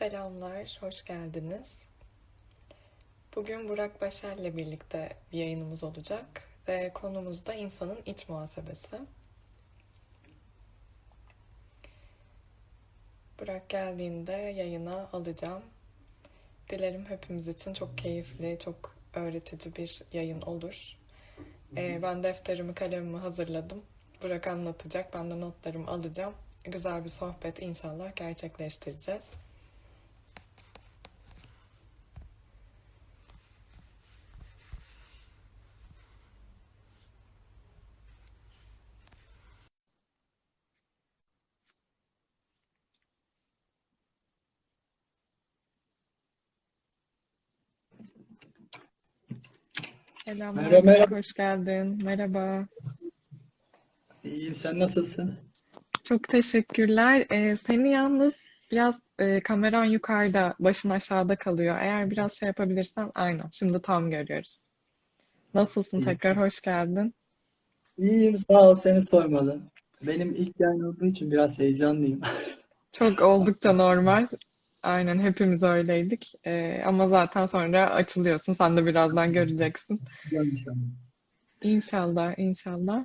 Selamlar, hoş geldiniz. Bugün Burak Başar'la birlikte bir yayınımız olacak ve konumuz da insanın iç muhasebesi. Burak geldiğinde yayına alacağım. Dilerim hepimiz için çok keyifli, çok öğretici bir yayın olur. Ee, ben defterimi, kalemimi hazırladım. Burak anlatacak, ben de notlarımı alacağım. Güzel bir sohbet inşallah gerçekleştireceğiz. Selamlar, Merhaba, merhaba. hoş geldin. Merhaba. İyiyim, sen nasılsın? Çok teşekkürler. Ee, seni yalnız biraz e, kameran yukarıda, başın aşağıda kalıyor. Eğer biraz şey yapabilirsen, aynen. Şimdi tam görüyoruz. Nasılsın? İyi. Tekrar hoş geldin. İyiyim, sağ ol, seni sormalı. Benim ilk yayın olduğu için biraz heyecanlıyım. Çok oldukça normal. Aynen hepimiz öyleydik. Ee, ama zaten sonra açılıyorsun. Sen de birazdan göreceksin. Güzel inşallah. İnşallah.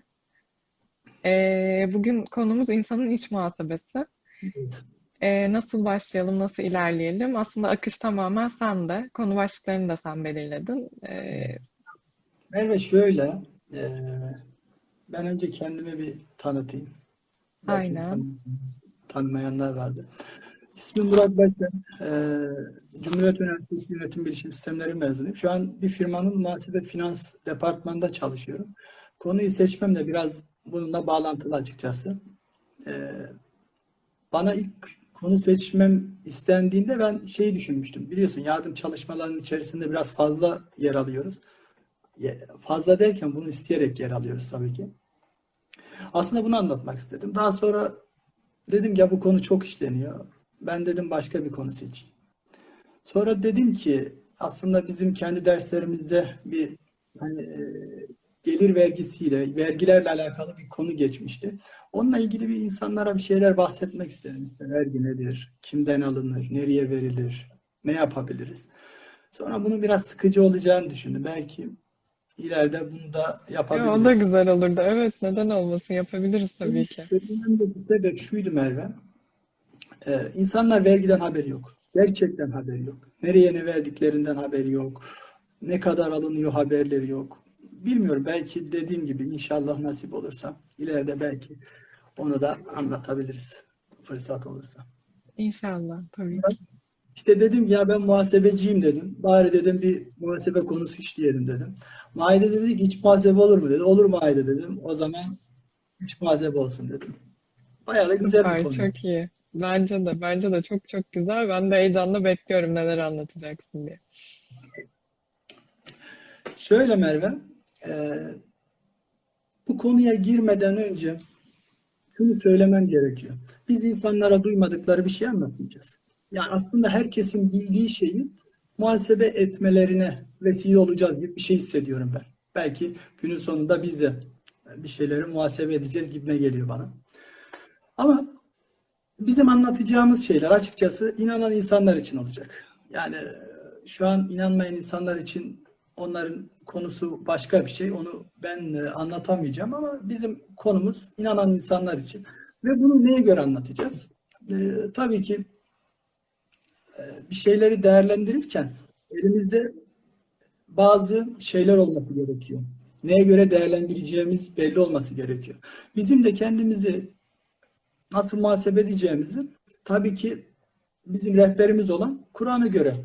Ee, bugün konumuz insanın iç muhasebesi. Ee, nasıl başlayalım, nasıl ilerleyelim? Aslında akış tamamen sende. Konu başlıklarını da sen belirledin. Ee, Merve şöyle, e, ben önce kendimi bir tanıtayım. Belki aynen. tanımayanlar vardı. İsmim Burak Başar, e, Cumhuriyet Üniversitesi Yönetim Bilişim Sistemleri mezunuyum. Şu an bir firmanın muhasebe finans departmanında çalışıyorum. Konuyu seçmem de biraz bununla bağlantılı açıkçası. E, Bana ilk konu seçmem istendiğinde ben şeyi düşünmüştüm. Biliyorsun yardım çalışmalarının içerisinde biraz fazla yer alıyoruz. Fazla derken bunu isteyerek yer alıyoruz tabii ki. Aslında bunu anlatmak istedim. Daha sonra dedim ya bu konu çok işleniyor. Ben dedim başka bir konu seçeyim. Sonra dedim ki aslında bizim kendi derslerimizde bir hani e, gelir vergisiyle, vergilerle alakalı bir konu geçmişti. Onunla ilgili bir insanlara bir şeyler bahsetmek istedim. İşte vergi nedir, kimden alınır, nereye verilir, ne yapabiliriz. Sonra bunun biraz sıkıcı olacağını düşündüm. Belki ileride bunu da Ya, o da yapabiliriz. güzel olurdu. Evet, neden olmasın? Yapabiliriz tabii ki. Söylediğimdeki sebep şuydu Merve. Ee, insanlar vergiden haberi yok. Gerçekten haberi yok. Nereye ne verdiklerinden haberi yok. Ne kadar alınıyor haberleri yok. Bilmiyorum belki dediğim gibi inşallah nasip olursa ileride belki onu da anlatabiliriz. Fırsat olursa. İnşallah, tabii ki. İşte dedim ya ben muhasebeciyim dedim. Bari dedim bir muhasebe konusu işleyelim dedim. Maide dedi ki iç muhasebe olur mu dedi. Olur Maide dedim. O zaman iç muhasebe olsun dedim. Bayağı da güzel bir Süper, konu. çok iyi. Bence de, bence de çok çok güzel. Ben de heyecanla bekliyorum neler anlatacaksın diye. Şöyle Merve, e, bu konuya girmeden önce şunu söylemem gerekiyor. Biz insanlara duymadıkları bir şey anlatmayacağız. Yani aslında herkesin bildiği şeyi muhasebe etmelerine vesile olacağız gibi bir şey hissediyorum ben. Belki günün sonunda biz de bir şeyleri muhasebe edeceğiz gibime geliyor bana. Ama bizim anlatacağımız şeyler açıkçası inanan insanlar için olacak. Yani e, şu an inanmayan insanlar için onların konusu başka bir şey. Onu ben e, anlatamayacağım ama bizim konumuz inanan insanlar için. Ve bunu neye göre anlatacağız? E, tabii ki e, bir şeyleri değerlendirirken elimizde bazı şeyler olması gerekiyor. Neye göre değerlendireceğimiz belli olması gerekiyor. Bizim de kendimizi nasıl muhasebe edeceğimizi tabii ki bizim rehberimiz olan Kur'an'a göre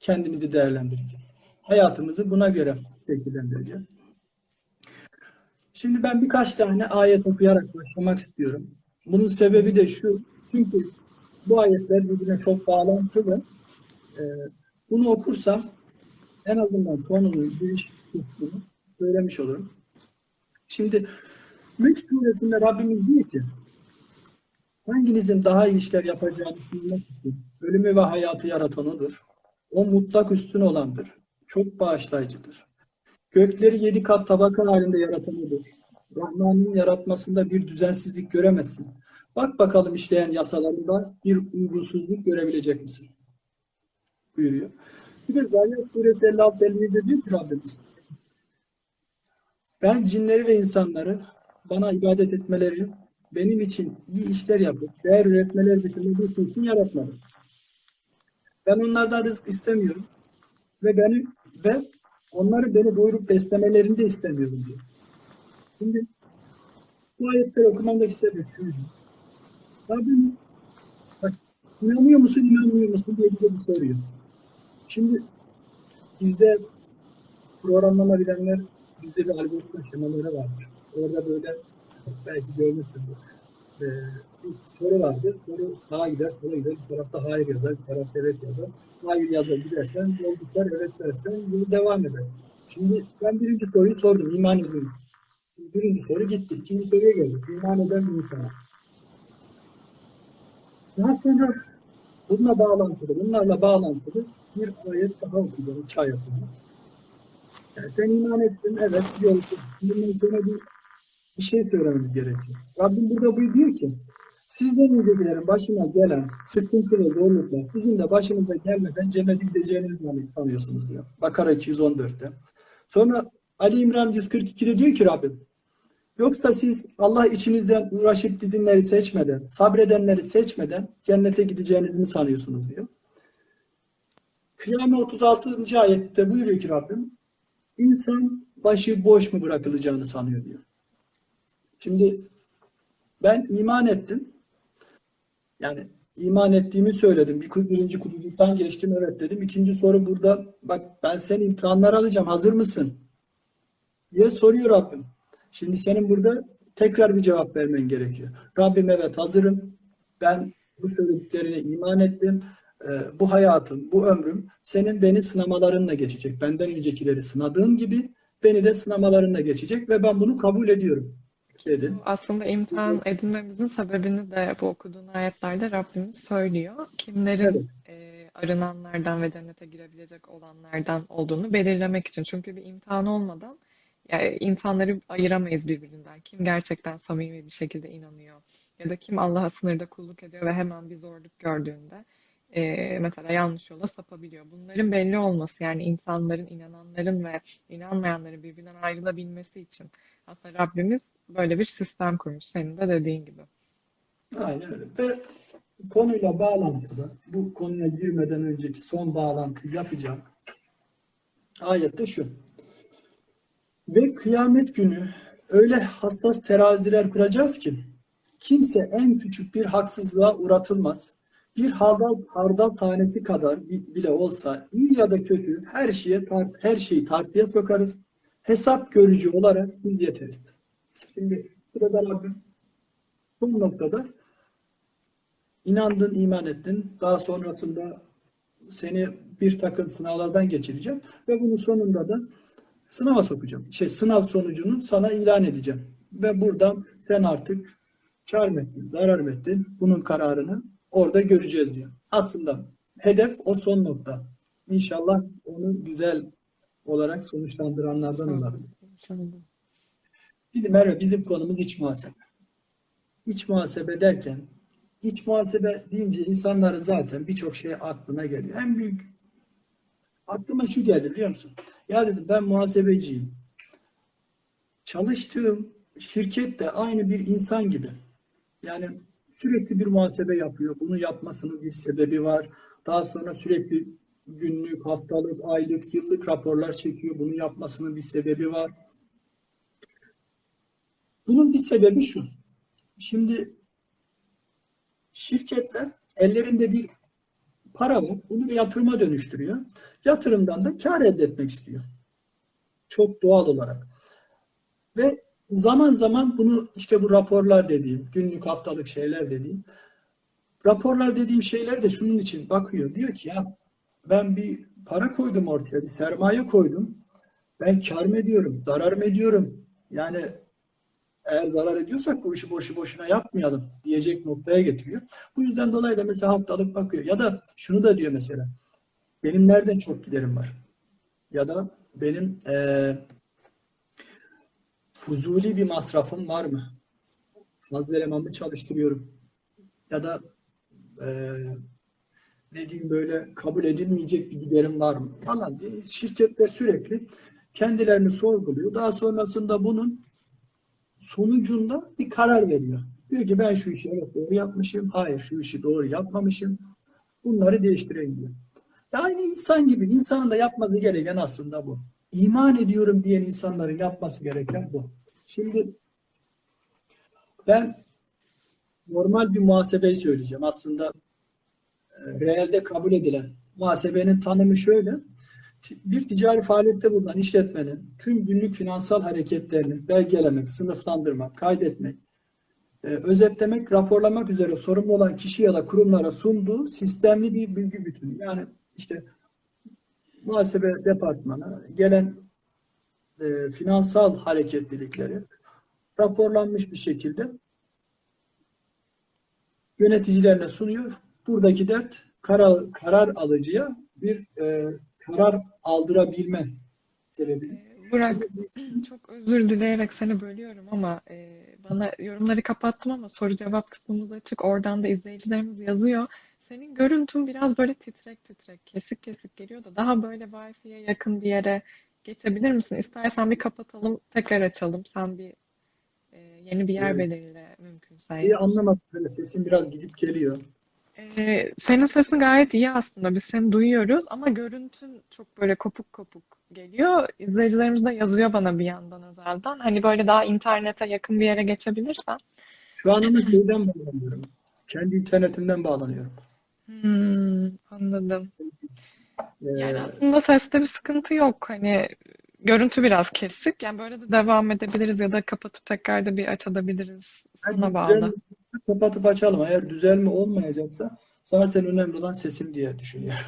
kendimizi değerlendireceğiz. Hayatımızı buna göre şekillendireceğiz. Şimdi ben birkaç tane ayet okuyarak başlamak istiyorum. Bunun sebebi de şu. Çünkü bu ayetler birbirine çok bağlantılı. Ee, bunu okursam en azından konunun giriş kısmını söylemiş olurum. Şimdi Mülk suresinde Rabbimiz diyor ki Hanginizin daha iyi işler yapacağını bilmek için ölümü ve hayatı yaratan odur. O mutlak üstün olandır. Çok bağışlayıcıdır. Gökleri yedi kat tabaka halinde yaratan odur. Rahman'ın yaratmasında bir düzensizlik göremezsin. Bak bakalım işleyen yasalarında bir uygunsuzluk görebilecek misin? Buyuruyor. Bir de Zariyat suresi 56-57'de diyor ki Rabbimiz ben cinleri ve insanları bana ibadet etmeleri, benim için iyi işler yapıp değer üretmeleri dışında bir için yaratmadım. Ben onlardan rızık istemiyorum ve beni ve onları beni doyurup beslemelerini de istemiyorum diyor. Şimdi bu ayetleri okumamdaki sebep şuydu. Rabbimiz bak, inanıyor musun inanmıyor musun diye bize bir soruyor. Şimdi bizde programlama bilenler bizde bir algoritma şemaları vardır. Orada böyle belki görmüşsündür. Ee, bir soru vardır. Soru sağa gider, sola gider. Bir tarafta hayır yazar, bir tarafta evet yazar. Hayır yazar gidersen, yol biter, evet dersen yolu devam eder. Şimdi ben birinci soruyu sordum. İman ediyor musun? Şimdi birinci soru gitti. İkinci soruya geldik. İman eden bir insana. Daha sonra bununla bağlantılı, bunlarla bağlantılı bir ayet daha okuyacağım. İki ayet. Yani sen iman ettin, evet diyorsun. Bundan sonra bir, bir şey söylememiz gerekiyor. Rabbim burada bu diyor ki, sizden öncekilerin başına gelen sıkıntı ve zorluklar sizin de başınıza gelmeden cennete gideceğinizi sanıyorsunuz diyor. Bakara 214'te. Sonra Ali İmran 142'de diyor ki Rabbim, Yoksa siz Allah içinizden uğraşıp didinleri seçmeden, sabredenleri seçmeden cennete gideceğinizi mi sanıyorsunuz diyor. Kıyamet 36. ayette buyuruyor ki Rabbim, insan başı boş mu bırakılacağını sanıyor diyor. Şimdi ben iman ettim. Yani iman ettiğimi söyledim. Bir, birinci kutucuktan geçtim evet dedim. İkinci soru burada bak ben seni imtihanlar alacağım hazır mısın? diye soruyor Rabbim. Şimdi senin burada tekrar bir cevap vermen gerekiyor. Rabbim evet hazırım. Ben bu söylediklerine iman ettim. Ee, bu hayatım, bu ömrüm senin beni sınamalarınla geçecek. Benden öncekileri sınadığın gibi beni de sınamalarınla geçecek ve ben bunu kabul ediyorum dedi. Aslında imtihan edinmemizin sebebini de bu okuduğun ayetlerde Rabbimiz söylüyor. Kimlerin Evet. e, arınanlardan ve cennete girebilecek olanlardan olduğunu belirlemek için. Çünkü bir imtihan olmadan yani insanları ayıramayız birbirinden. Kim gerçekten samimi bir şekilde inanıyor ya da kim Allah'a sınırda kulluk ediyor ve hemen bir zorluk gördüğünde e, mesela yanlış yola sapabiliyor. Bunların belli olması yani insanların, inananların ve inanmayanların birbirinden ayrılabilmesi için aslında Rabbimiz böyle bir sistem kurmuş senin de dediğin gibi. Aynen öyle. Ve konuyla bağlantılı, bu konuya girmeden önceki son bağlantı yapacağım. Ayette şu. Ve kıyamet günü öyle hassas teraziler kuracağız ki kimse en küçük bir haksızlığa uğratılmaz. Bir hardal, hardal tanesi kadar bi- bile olsa iyi ya da kötü her şeye tart, her şeyi tartıya sokarız. Hesap görücü olarak biz yeteriz. Şimdi burada Rabbim bu noktada inandın, iman ettin. Daha sonrasında seni bir takım sınavlardan geçireceğim ve bunun sonunda da sınava sokacağım. Şey sınav sonucunu sana ilan edeceğim. Ve buradan sen artık kar ettin, zarar ettin? Bunun kararını orada göreceğiz diyor. Aslında hedef o son nokta. İnşallah onu güzel olarak sonuçlandıranlardan. İnşallah. Şimdi Merve bizim konumuz iç muhasebe. İç muhasebe derken iç muhasebe deyince insanların zaten birçok şey aklına geliyor. En büyük aklıma şu geldi biliyor musun? Ya dedim ben muhasebeciyim. Çalıştığım şirket de aynı bir insan gibi. Yani sürekli bir muhasebe yapıyor. Bunu yapmasının bir sebebi var. Daha sonra sürekli günlük, haftalık, aylık, yıllık raporlar çekiyor. Bunu yapmasının bir sebebi var. Bunun bir sebebi şu. Şimdi şirketler ellerinde bir para var. Bunu bir yatırıma dönüştürüyor. Yatırımdan da kar elde etmek istiyor. Çok doğal olarak. Ve zaman zaman bunu işte bu raporlar dediğim, günlük haftalık şeyler dediğim, raporlar dediğim şeyler de şunun için bakıyor. Diyor ki ya ben bir para koydum ortaya, bir sermaye koydum. Ben kar mı ediyorum, zarar mı ediyorum? Yani eğer zarar ediyorsak bu işi boşu boşuna yapmayalım diyecek noktaya getiriyor. Bu yüzden dolayı da mesela haftalık bakıyor. Ya da şunu da diyor mesela. Benim nereden çok giderim var? Ya da benim eee fuzuli bir masrafım var mı? Fazla elemanımı çalıştırıyorum. ya da e, ne diyeyim böyle kabul edilmeyecek bir giderim var mı falan diye şirketler sürekli kendilerini sorguluyor. Daha sonrasında bunun sonucunda bir karar veriyor. Diyor ki ben şu işi evet doğru yapmışım. Hayır şu işi doğru yapmamışım. Bunları değiştireyim diyor. Yani insan gibi insanın da yapması gereken aslında bu. İman ediyorum diyen insanların yapması gereken bu. Şimdi ben normal bir muhasebeyi söyleyeceğim. Aslında reelde kabul edilen muhasebenin tanımı şöyle. Bir ticari faaliyette bulunan işletmenin tüm günlük finansal hareketlerini belgelemek, sınıflandırmak, kaydetmek, e, özetlemek, raporlamak üzere sorumlu olan kişi ya da kurumlara sunduğu sistemli bir bilgi bütünü. Yani işte muhasebe departmanı gelen e, finansal hareketlilikleri raporlanmış bir şekilde yöneticilerine sunuyor. Buradaki dert karar, karar alıcıya bir e, karar aldırabilme sebebi. Burak, çok özür dileyerek seni bölüyorum ama e, bana yorumları kapattım ama soru cevap kısmımız açık. Oradan da izleyicilerimiz yazıyor. Senin görüntün biraz böyle titrek titrek, kesik kesik geliyor da daha böyle Wi-Fi'ye yakın bir yere geçebilir misin? İstersen bir kapatalım, tekrar açalım. Sen bir e, yeni bir yer Evet. belirle mümkünse. İyi anlamadım. Sesim biraz gidip geliyor. Ee, senin sesin gayet iyi aslında. Biz seni duyuyoruz ama görüntün çok böyle kopuk kopuk geliyor. İzleyicilerimiz de yazıyor bana bir yandan özelden. Hani böyle daha internete yakın bir yere geçebilirsen. Şu an ama şeyden bağlanıyorum. Kendi internetimden bağlanıyorum. Hmm, anladım. Ee, Yani aslında seste bir sıkıntı yok. Hani görüntü biraz kesik. Yani böyle de devam edebiliriz ya da kapatıp tekrar da bir açabiliriz. Sana bağlı. kapatıp açalım. Eğer düzelme olmayacaksa zaten önemli olan sesim diye düşünüyorum.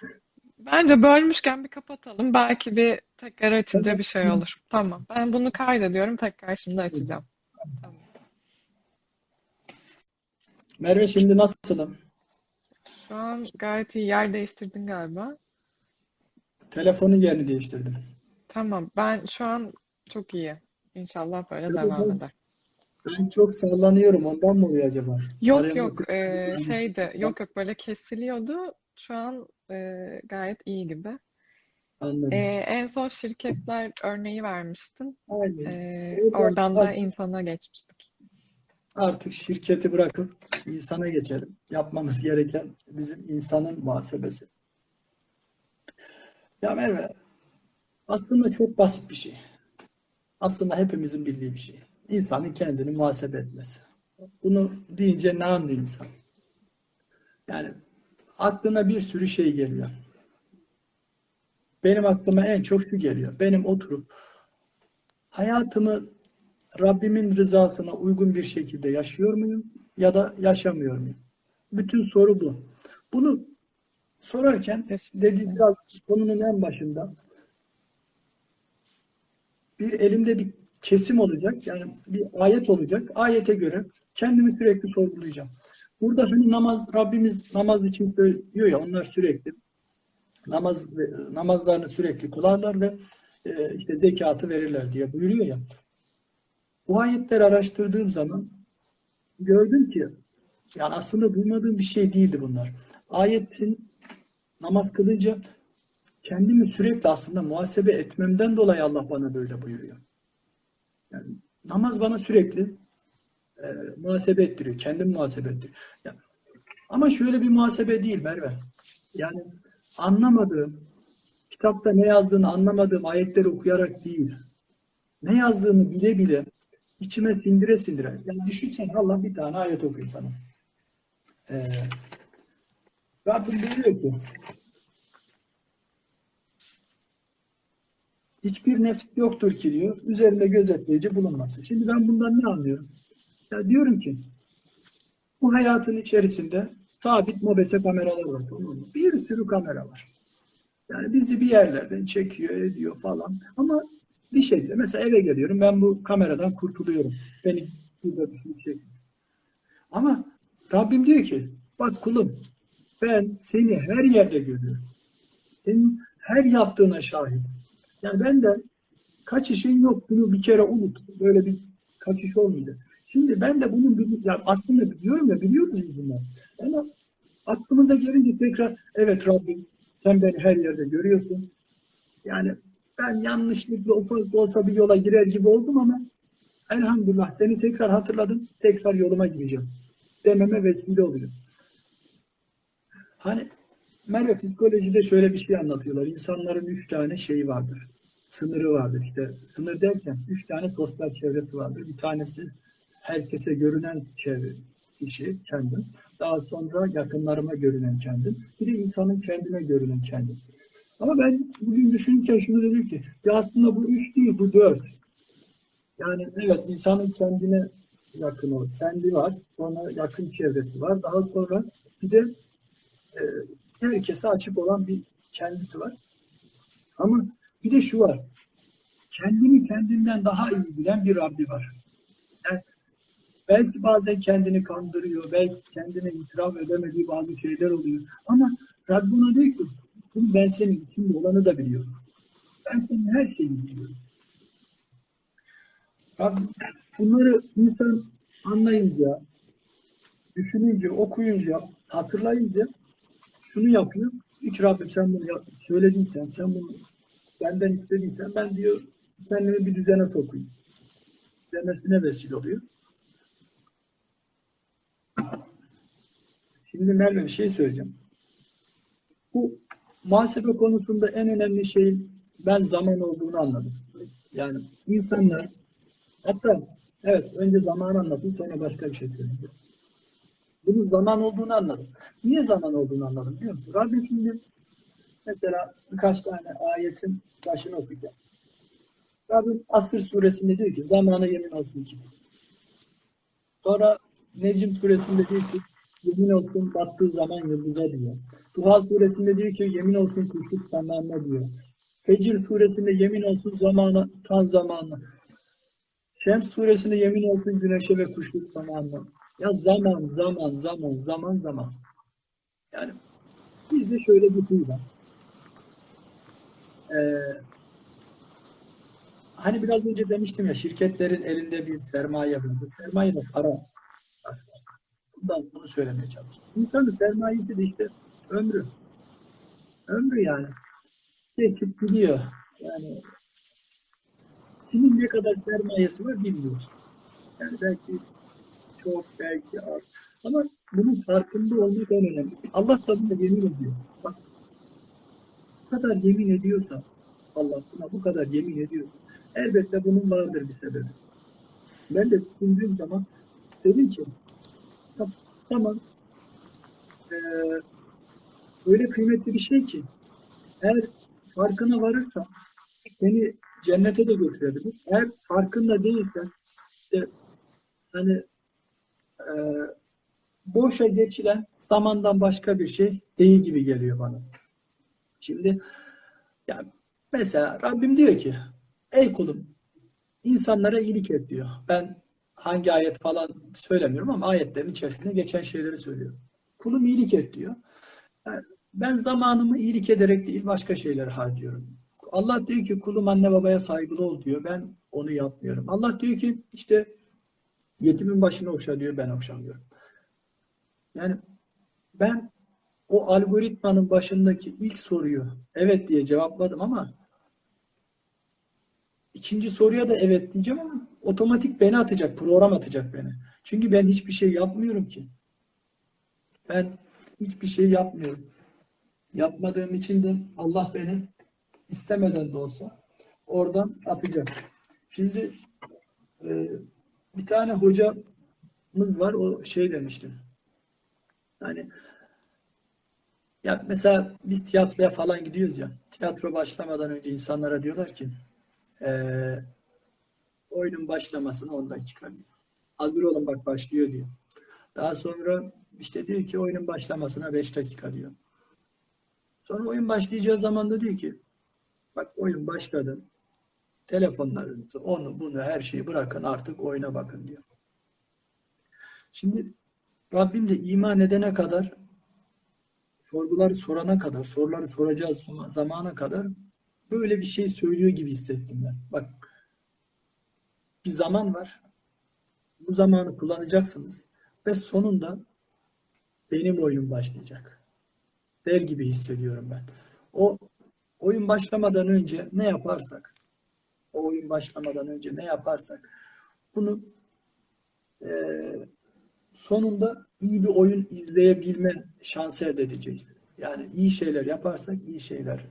Bence bölmüşken bir kapatalım. Belki bir tekrar açınca bir şey olur. Tamam. Ben bunu kaydediyorum. Tekrar şimdi açacağım. Tamam. Merve şimdi nasılım? Şu an gayet iyi yer değiştirdin galiba. Telefonun yerini değiştirdim. Tamam. Ben şu an çok iyi. İnşallah böyle Evet, devam evet. eder. Ben çok sallanıyorum. Ondan mı oluyor acaba? Yok Araya yok. bakıp- Ee, şeydi. Yok yok böyle kesiliyordu. Şu an e, gayet iyi gibi. Anladım. Ee, en son şirketler örneği vermiştin. Aynen. Ee, Oradan oradan da artık- insana geçmiştik. Artık şirketi bırakıp insana geçelim. Yapmamız gereken bizim insanın muhasebesi. Ya Merve, aslında çok basit bir şey. Aslında hepimizin bildiği bir şey. İnsanın kendini muhasebe etmesi. Bunu deyince ne anlıyor insan? Yani aklına bir sürü şey geliyor. Benim aklıma en çok şu geliyor. Benim oturup hayatımı Rabbimin rızasına uygun bir şekilde yaşıyor muyum ya da yaşamıyor muyum? Bütün soru bu. Bunu sorarken dedi biraz konunun en başında bir elimde bir kesim olacak yani bir ayet olacak. Ayete göre kendimi sürekli sorgulayacağım. Burada hani namaz Rabbimiz namaz için söylüyor ya onlar sürekli namaz namazlarını sürekli kılarlar ve e, işte zekatı verirler diye buyuruyor ya. Bu ayetleri araştırdığım zaman gördüm ki yani aslında duymadığım bir şey değildi bunlar. Ayetin namaz kılınca kendimi sürekli aslında muhasebe etmemden dolayı Allah bana böyle buyuruyor. Yani namaz bana sürekli e, muhasebe ettiriyor. Kendim muhasebe ettiriyor. Ya, ama şöyle bir muhasebe değil Merve. Yani anlamadığım, kitapta ne yazdığını anlamadığım ayetleri okuyarak değil. Ne yazdığını bile bile içime sindire sindire. Yani düşünsen Allah bir tane ayet okuyor sana. Ee, Rabbim buyuruyor ki hiçbir nefs yoktur ki diyor. Üzerinde gözetleyici bulunması. Şimdi ben bundan ne anlıyorum? Ya diyorum ki bu hayatın içerisinde sabit mobese kameralar var. Bir sürü kamera var. Yani bizi bir yerlerden çekiyor, ediyor falan. Ama bir şekilde mesela eve geliyorum ben bu kameradan kurtuluyorum. Beni burada bir şey çekiyor. Ama Rabbim diyor ki bak kulum ben seni her yerde görüyorum. Senin her yaptığına şahit. Yani benden kaçışın yok. Bunu bir kere unut. Böyle bir kaçış olmayacak. Şimdi ben de bunun bili- ya aslında biliyorum ya biliyoruz biz bunu. Ama aklımıza gelince tekrar evet Rabbim sen beni her yerde görüyorsun. Yani ben yanlışlıkla ufak da olsa bir yola girer gibi oldum ama elhamdülillah seni tekrar hatırladım. Tekrar yoluma gireceğim. Dememe vesile oluyor. Hani Merve psikolojide şöyle bir şey anlatıyorlar. İnsanların üç tane şeyi vardır. Sınırı vardır. İşte sınır derken üç tane sosyal çevresi vardır. Bir tanesi herkese görünen çevre kişi kendim. Daha sonra yakınlarıma görünen kendim. Bir de insanın kendine görünen kendim. Ama ben bugün düşünürken şunu dedim ki ya aslında bu üç değil bu dört. Yani evet insanın kendine yakın o. Kendi var. Sonra yakın çevresi var. Daha sonra bir de e, herkese açık olan bir kendisi var. Ama bir de şu var. Kendini kendinden daha iyi bilen bir Rabbi var. Yani belki bazen kendini kandırıyor, belki kendine itiraf edemediği bazı şeyler oluyor. Ama Rabbi ona diyor ki, "Bunu ben senin içinde olanı da biliyorum. Ben senin her şeyini biliyorum. Rabbi, bunları insan anlayınca, düşününce, okuyunca, hatırlayınca şunu yapıyor. Hiç Rabbim sen bunu yap, söylediysen, sen bunu benden istediysen ben diyor kendimi bir düzene sokayım. Demesine vesile oluyor. Şimdi Merve bir şey söyleyeceğim. Bu muhasebe konusunda en önemli şeyin ben zaman olduğunu anladım. Yani insanlar hatta evet önce zamanı anladım sonra başka bir şey söyleyeceğim. Bunun zaman olduğunu anladım. Niye zaman olduğunu anladım biliyor musun? Rabbim şimdi mesela birkaç tane ayetin başını okuyacağım. Rabbim Asır suresinde diyor ki zamana yemin olsun ki. Sonra Necm suresinde diyor ki yemin olsun battığı zaman yıldıza diyor. Duha suresinde diyor ki yemin olsun kuşluk zamanına diyor. Fecir suresinde yemin olsun zamana, tan zamanına. Şems suresinde yemin olsun güneşe ve kuşluk zamanına. Ya zaman, zaman, zaman, zaman, zaman. Yani bizde şöyle bir huy var. Ee, hani biraz önce demiştim ya şirketlerin elinde bir sermaye var. Bu sermaye de para aslında. Bundan bunu söylemeye çalıştım. İnsanın sermayesi de işte ömrü. Ömrü yani. Geçip gidiyor. Yani kimin ne kadar sermayesi var bilmiyoruz. Yani belki çok, belki az. Ama bunun farkında olmak en önemli. Allah da buna yemin ediyor. Bak, bu kadar yemin ediyorsa, Allah buna bu kadar yemin ediyorsa, elbette bunun vardır bir sebebi. Ben de düşündüğüm zaman dedim ki, "Tam- tamam, eee, öyle kıymetli bir şey ki, eğer farkına varırsan, seni cennete de götürebilir. Eğer farkında değilsen, işte hani e, boşa geçilen zamandan başka bir şey değil gibi geliyor bana. Şimdi ya mesela Rabbim diyor ki ey kulum insanlara iyilik et diyor. Ben hangi ayet falan söylemiyorum ama ayetlerin içerisinde geçen şeyleri söylüyorum. Kulum iyilik et diyor. Yani ben zamanımı iyilik ederek değil başka şeylere harcıyorum. Allah diyor ki kulum anne babaya saygılı ol diyor. Ben onu yapmıyorum. Allah diyor ki işte Yetimin başını okşa diyor ben okşamıyorum. Yani ben o algoritmanın başındaki ilk soruyu evet diye cevapladım ama ikinci soruya da evet diyeceğim ama otomatik beni atacak, program atacak beni. Çünkü ben hiçbir şey yapmıyorum ki. Ben hiçbir şey yapmıyorum. Yapmadığım için de Allah beni istemeden de olsa oradan atacak. Şimdi e, bir tane hocamız var o şey demiştim. Yani ya mesela biz tiyatroya falan gidiyoruz ya. Tiyatro başlamadan önce insanlara diyorlar ki eee oyunun başlamasına 10 dakika diyor. Hazır olun bak başlıyor diyor. Daha sonra işte diyor ki oyunun başlamasına 5 dakika diyor. Sonra oyun başlayacağı zaman da diyor ki bak oyun başladı. Telefonlarınızı, onu, bunu, her şeyi bırakın artık oyuna bakın diyor. Şimdi Rabbim de iman edene kadar sorguları sorana kadar, soruları soracağı zama- zamana kadar böyle bir şey söylüyor gibi hissettim ben. Bak bir zaman var. Bu zamanı kullanacaksınız ve sonunda benim oyunum başlayacak. Der gibi hissediyorum ben. O oyun başlamadan önce ne yaparsak, o oyun başlamadan önce ne yaparsak bunu eee, sonunda iyi bir oyun izleyebilme şansı elde edeceğiz. Yani iyi şeyler yaparsak iyi şeyler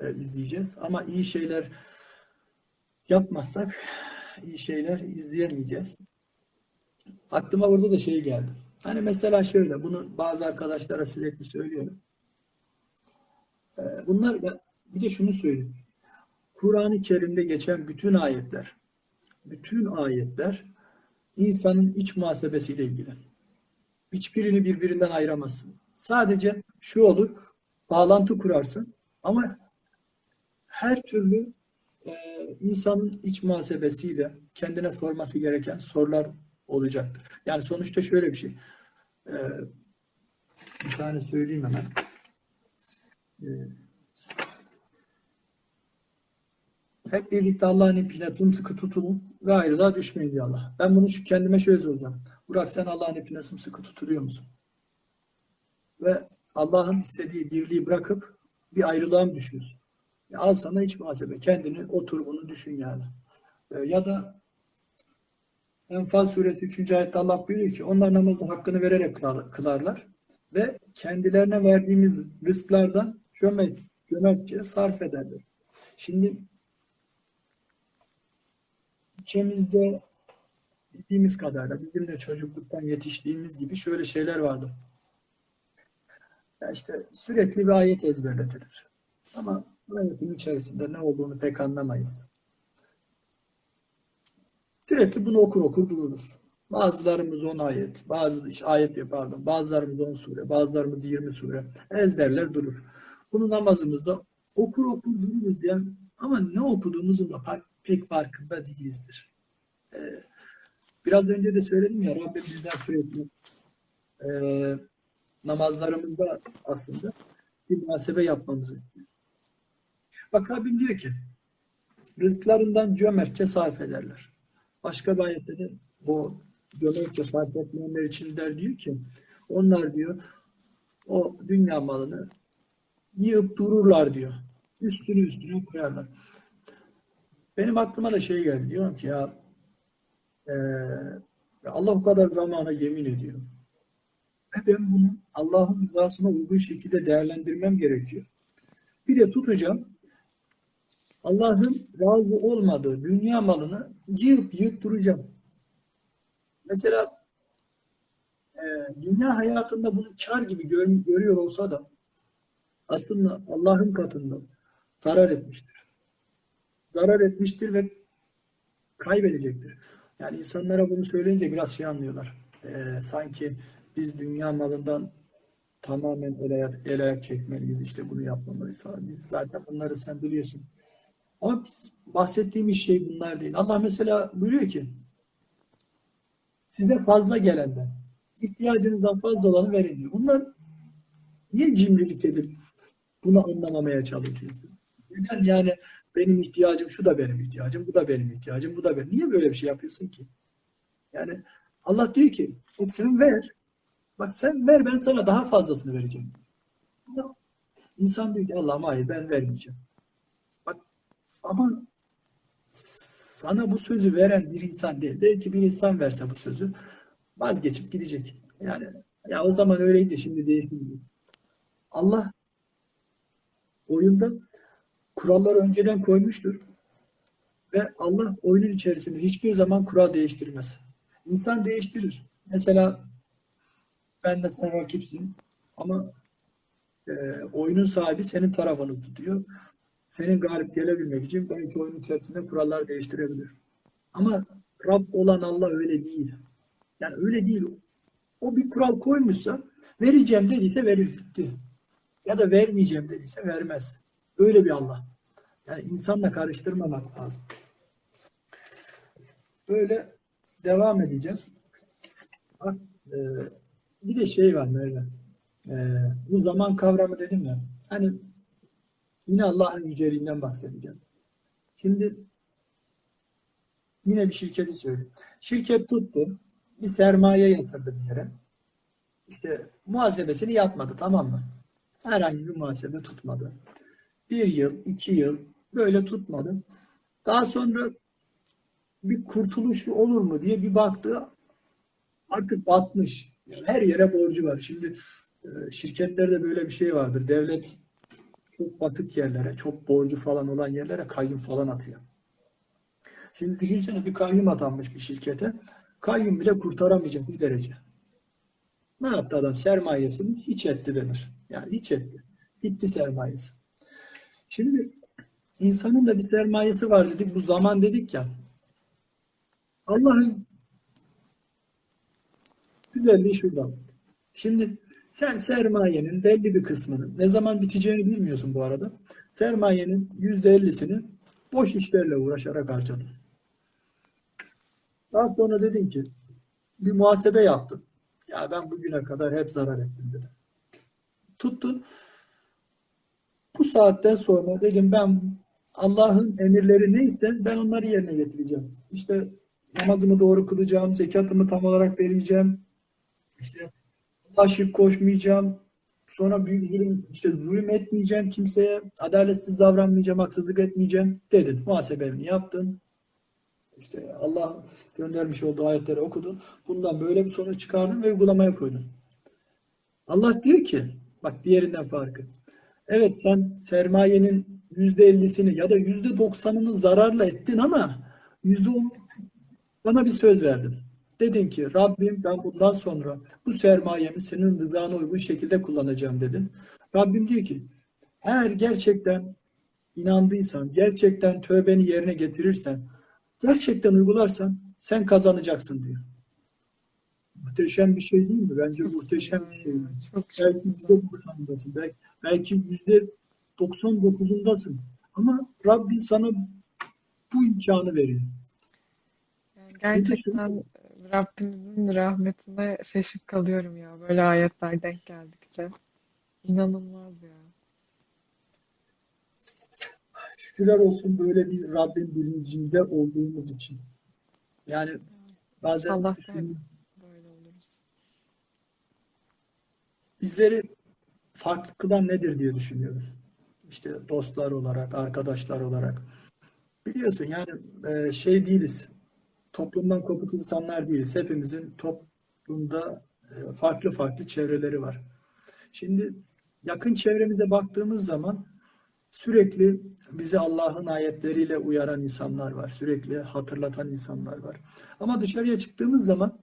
e, izleyeceğiz. Ama iyi şeyler yapmazsak iyi şeyler izleyemeyeceğiz. Aklıma burada da şey geldi. Hani mesela şöyle, bunu bazı arkadaşlara sürekli söylüyorum. Ee, Bunlar bir de şunu söyleyeyim. Kur'an-ı Kerim'de geçen bütün ayetler, bütün ayetler insanın iç muhasebesiyle ilgili. Hiçbirini birbirinden ayıramazsın. Sadece şu olur, bağlantı kurarsın ama her türlü e, insanın iç muhasebesiyle kendine sorması gereken sorular olacaktır. Yani sonuçta şöyle bir şey. E, bir tane söyleyeyim hemen. E, hep birlikte Allah'ın ipine sımsıkı tutulun ve ayrılığa düşmeyin diyor Allah. Ben bunu şu kendime şöyle soracağım. Burak sen Allah'ın ipine sımsıkı tutuluyor musun? Ve Allah'ın istediği birliği bırakıp bir ayrılığa mı düşüyorsun? Ya al sana iç muhasebe. Kendini otur bunu düşün yani. Ee, ya da Enfal suresi 3. ayette Allah buyuruyor ki onlar namazı hakkını vererek kılar- kılarlar ve kendilerine verdiğimiz rızklardan cömert, cömertçe sarf ederler. Şimdi ülkemizde bildiğimiz kadarıyla bizim de çocukluktan yetiştiğimiz gibi şöyle şeyler vardı. Ya işte sürekli bir ayet ezberletilir. Ama ayetin içerisinde ne olduğunu pek anlamayız. Sürekli bunu okur okur dururuz. Bazılarımız 10 ayet, bazı ayet pardon, bazılarımız 10 sure, bazılarımız 20 sure ezberler durur. Bunu namazımızda okur okur dururuz ya. Ama ne okuduğumuzun da par- pek farkında değilizdir. Ee, biraz önce de söyledim ya Rabbim bizden sürekli e, namazlarımızda aslında bir muhasebe yapmamızı. Bak Rabbim diyor ki rızklarından cömertçe sarf ederler. Başka bir ayette de o cömertçe sarf etmeyenler için der diyor ki onlar diyor o dünya malını yığıp dururlar diyor. Üstünü üstüne koyarlar. Benim aklıma da şey geldi. Diyorum ki ya eee, Allah o kadar zamana yemin ediyor. Ve ben bunu Allah'ın rızasına uygun şekilde değerlendirmem gerekiyor. Bir de tutacağım Allah'ın razı olmadığı dünya malını yığıp yığıp duracağım. Mesela e, dünya hayatında bunu kar gibi gör- görüyor olsa da aslında Allah'ın katında zarar etmiştir. Zarar etmiştir ve kaybedecektir. Yani insanlara bunu söyleyince biraz şey anlıyorlar. E, sanki biz dünya malından tamamen el ayak, el ayak çekmeliyiz. işte bunu yapmamalıyız falan. Zaten bunları sen biliyorsun. Ama bahsettiğimiz şey bunlar değil. Allah mesela buyuruyor ki size fazla gelenden, ihtiyacınızdan fazla olanı verin diyor. Bunlar niye cimrilik edip bunu anlamamaya çalışıyorsun? Neden yani benim ihtiyacım şu da benim ihtiyacım, bu da benim ihtiyacım, bu da benim. Niye böyle bir şey yapıyorsun ki? Yani Allah diyor ki sen ver. Bak sen ver ben sana daha fazlasını vereceğim. İnsan diyor ki Allah'ım hayır ben vermeyeceğim. Bak ama sana bu sözü veren bir insan değil. Belki bir insan verse bu sözü vazgeçip gidecek. Yani ya o zaman öyleydi şimdi değişmiyor. Allah oyunda kuralları önceden koymuştur. Ve Allah oyunun içerisinde hiçbir zaman kural değiştirmez. İnsan değiştirir. Mesela ben de sen rakipsin ama e, oyunun sahibi senin tarafını tutuyor. Senin galip gelebilmek için belki oyun içerisinde kurallar değiştirebilir. Ama Rab olan Allah öyle değil. Yani öyle değil. O bir kural koymuşsa vereceğim dediyse verir bitti. Ya da vermeyeceğim dediyse vermez. Öyle bir Allah. Yani insanla karıştırmamak lazım. Böyle devam edeceğiz. Bak, e, bir de şey var böyle. E, bu zaman kavramı dedim ya. Hani yine Allah'ın yüceliğinden bahsedeceğim. Şimdi Yine bir şirketi söyleyeyim. Şirket tuttu. Bir sermaye yatırdı bir yere. İşte muhasebesini yapmadı tamam mı? Herhangi bir muhasebe tutmadı. Bir yıl, iki yıl böyle tutmadı. Daha sonra bir kurtuluşu olur mu diye bir baktı. Artık batmış. Yani her yere borcu var. Şimdi e, şirketlerde böyle bir şey vardır. Devlet çok batık yerlere, çok borcu falan olan yerlere kayyum falan atıyor. Şimdi düşünsene bir kayyum atanmış bir şirkete. Kayyum bile kurtaramayacak bir derece. Ne yaptı adam? Sermayesini hiç etti denir. Yani hiç etti. Bitti sermayesi. Şimdi insanın da bir sermayesi var dedik. Bu zaman dedik ya. Allah'ın güzelliği şurada. Şimdi sen sermayenin belli bir kısmını ne zaman biteceğini bilmiyorsun bu arada. Sermayenin yüzde ellisini boş işlerle uğraşarak harcadın. Daha sonra dedin ki bir muhasebe yaptın. Ya ben bugüne kadar hep zarar ettim dedim. Tuttun. Bu saatten sonra dedim ben Allah'ın emirleri neyse ben onları yerine getireceğim. İşte namazımı doğru kılacağım, zekatımı tam olarak vereceğim. İşte Allah'a koşmayacağım. Sonra büyük zulüm, işte zulüm etmeyeceğim kimseye. Adaletsiz davranmayacağım, haksızlık etmeyeceğim dedin. Muhasebeni yaptın. İşte Allah göndermiş olduğu ayetleri okudun. Bundan böyle bir sonuç çıkardın ve uygulamaya koydun. Allah diyor ki, bak diğerinden farkı. Evet sen sermayenin yüzde ellisini ya da yüzde doksanını zararla ettin ama yüzde on bana bir söz verdin. Dedin ki Rabbim ben bundan sonra bu sermayemi senin rızana uygun şekilde kullanacağım dedin. Rabbim diyor ki eğer gerçekten inandıysan, gerçekten tövbeni yerine getirirsen, gerçekten uygularsan sen kazanacaksın diyor. Muhteşem bir şey değil mi? Bence muhteşem bir şey. Çok Belki yüzde doksanındasın. Belki, belki yüzde doksan dokuzundasın. Ama Rabbin sana bu imkanı veriyor. Yani gerçekten Rabbimizin rahmetine şaşıp kalıyorum ya. Böyle ayetler denk geldikçe. İnanılmaz ya. Şükürler olsun böyle bir Rabbin bilincinde olduğumuz için. Yani bazen Allah düşünüyorum, böyle oluruz. bizleri farklı kılan nedir diye düşünüyorum. İşte dostlar olarak, arkadaşlar olarak. Biliyorsun yani e, şey değiliz. Toplumdan kopuk insanlar değiliz. Hepimizin toplumda e, farklı farklı çevreleri var. Şimdi yakın çevremize baktığımız zaman sürekli bizi Allah'ın ayetleriyle uyaran insanlar var. Sürekli hatırlatan insanlar var. Ama dışarıya çıktığımız zaman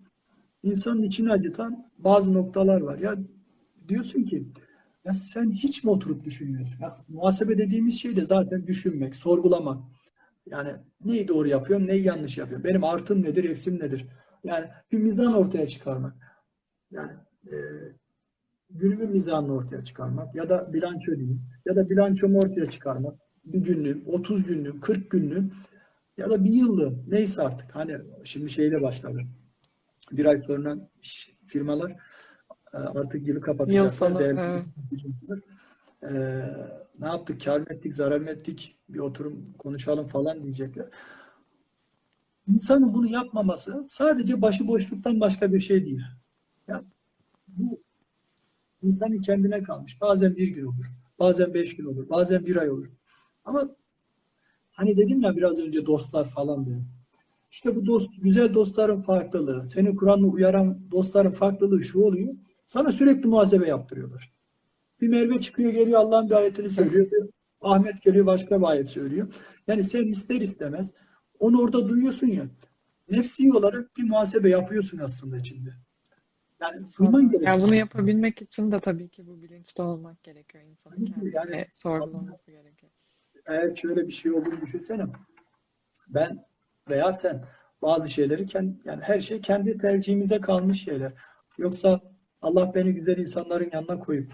insanın içini acıtan bazı noktalar var. Ya diyorsun ki ya sen hiç mi oturup düşünmüyorsun? Ya muhasebe dediğimiz şey de zaten düşünmek, sorgulamak. Yani neyi doğru yapıyorum, neyi yanlış yapıyorum? Benim artım nedir, eksim nedir? Yani bir mizan ortaya çıkarmak. Yani e, günümün mizanını ortaya çıkarmak ya da bilanço diyeyim ya da bilançomu ortaya çıkarmak. Bir günlüğüm, 30 günlüğüm, 40 günlüğüm ya da bir yıllığım neyse artık. Hani şimdi şeyle başladı. Bir ay sonra firmalar artık yılı Yıl kapatacaklar. değerli. E, ne yaptık? Kar mı ettik, zarar mı ettik? Bir oturum konuşalım falan diyecekler. İnsanın bunu yapmaması sadece başıboşluktan başka bir şey değil. Ya bu insanın kendine kalmış. Bazen bir gün olur, bazen beş gün olur, bazen bir ay olur. Ama hani dedim ya biraz önce dostlar falan dedim. İşte bu dost, güzel dostların farklılığı, seni Kur'an'la uyaran dostların farklılığı şu oluyor. Sana sürekli muhasebe yaptırıyorlar. Bir Merve çıkıyor geliyor Allah'ın bir ayetini söylüyor. Bir Ahmet geliyor başka bir ayet söylüyor. Yani sen ister istemez onu orada duyuyorsun ya. Nefsi olarak bir muhasebe yapıyorsun aslında içinde. Yani duyman Yani gerekiyor. bunu yapabilmek için de tabii ki bu bilinçli olmak gerekiyor insanın Tabii yani sorgulaması gerekiyor. eğer şöyle bir şey olduğunu düşünsene. Ben veya sen bazı şeyleri kendi, yani her şey kendi tercihimize kalmış şeyler. Yoksa Allah beni güzel insanların yanına koyup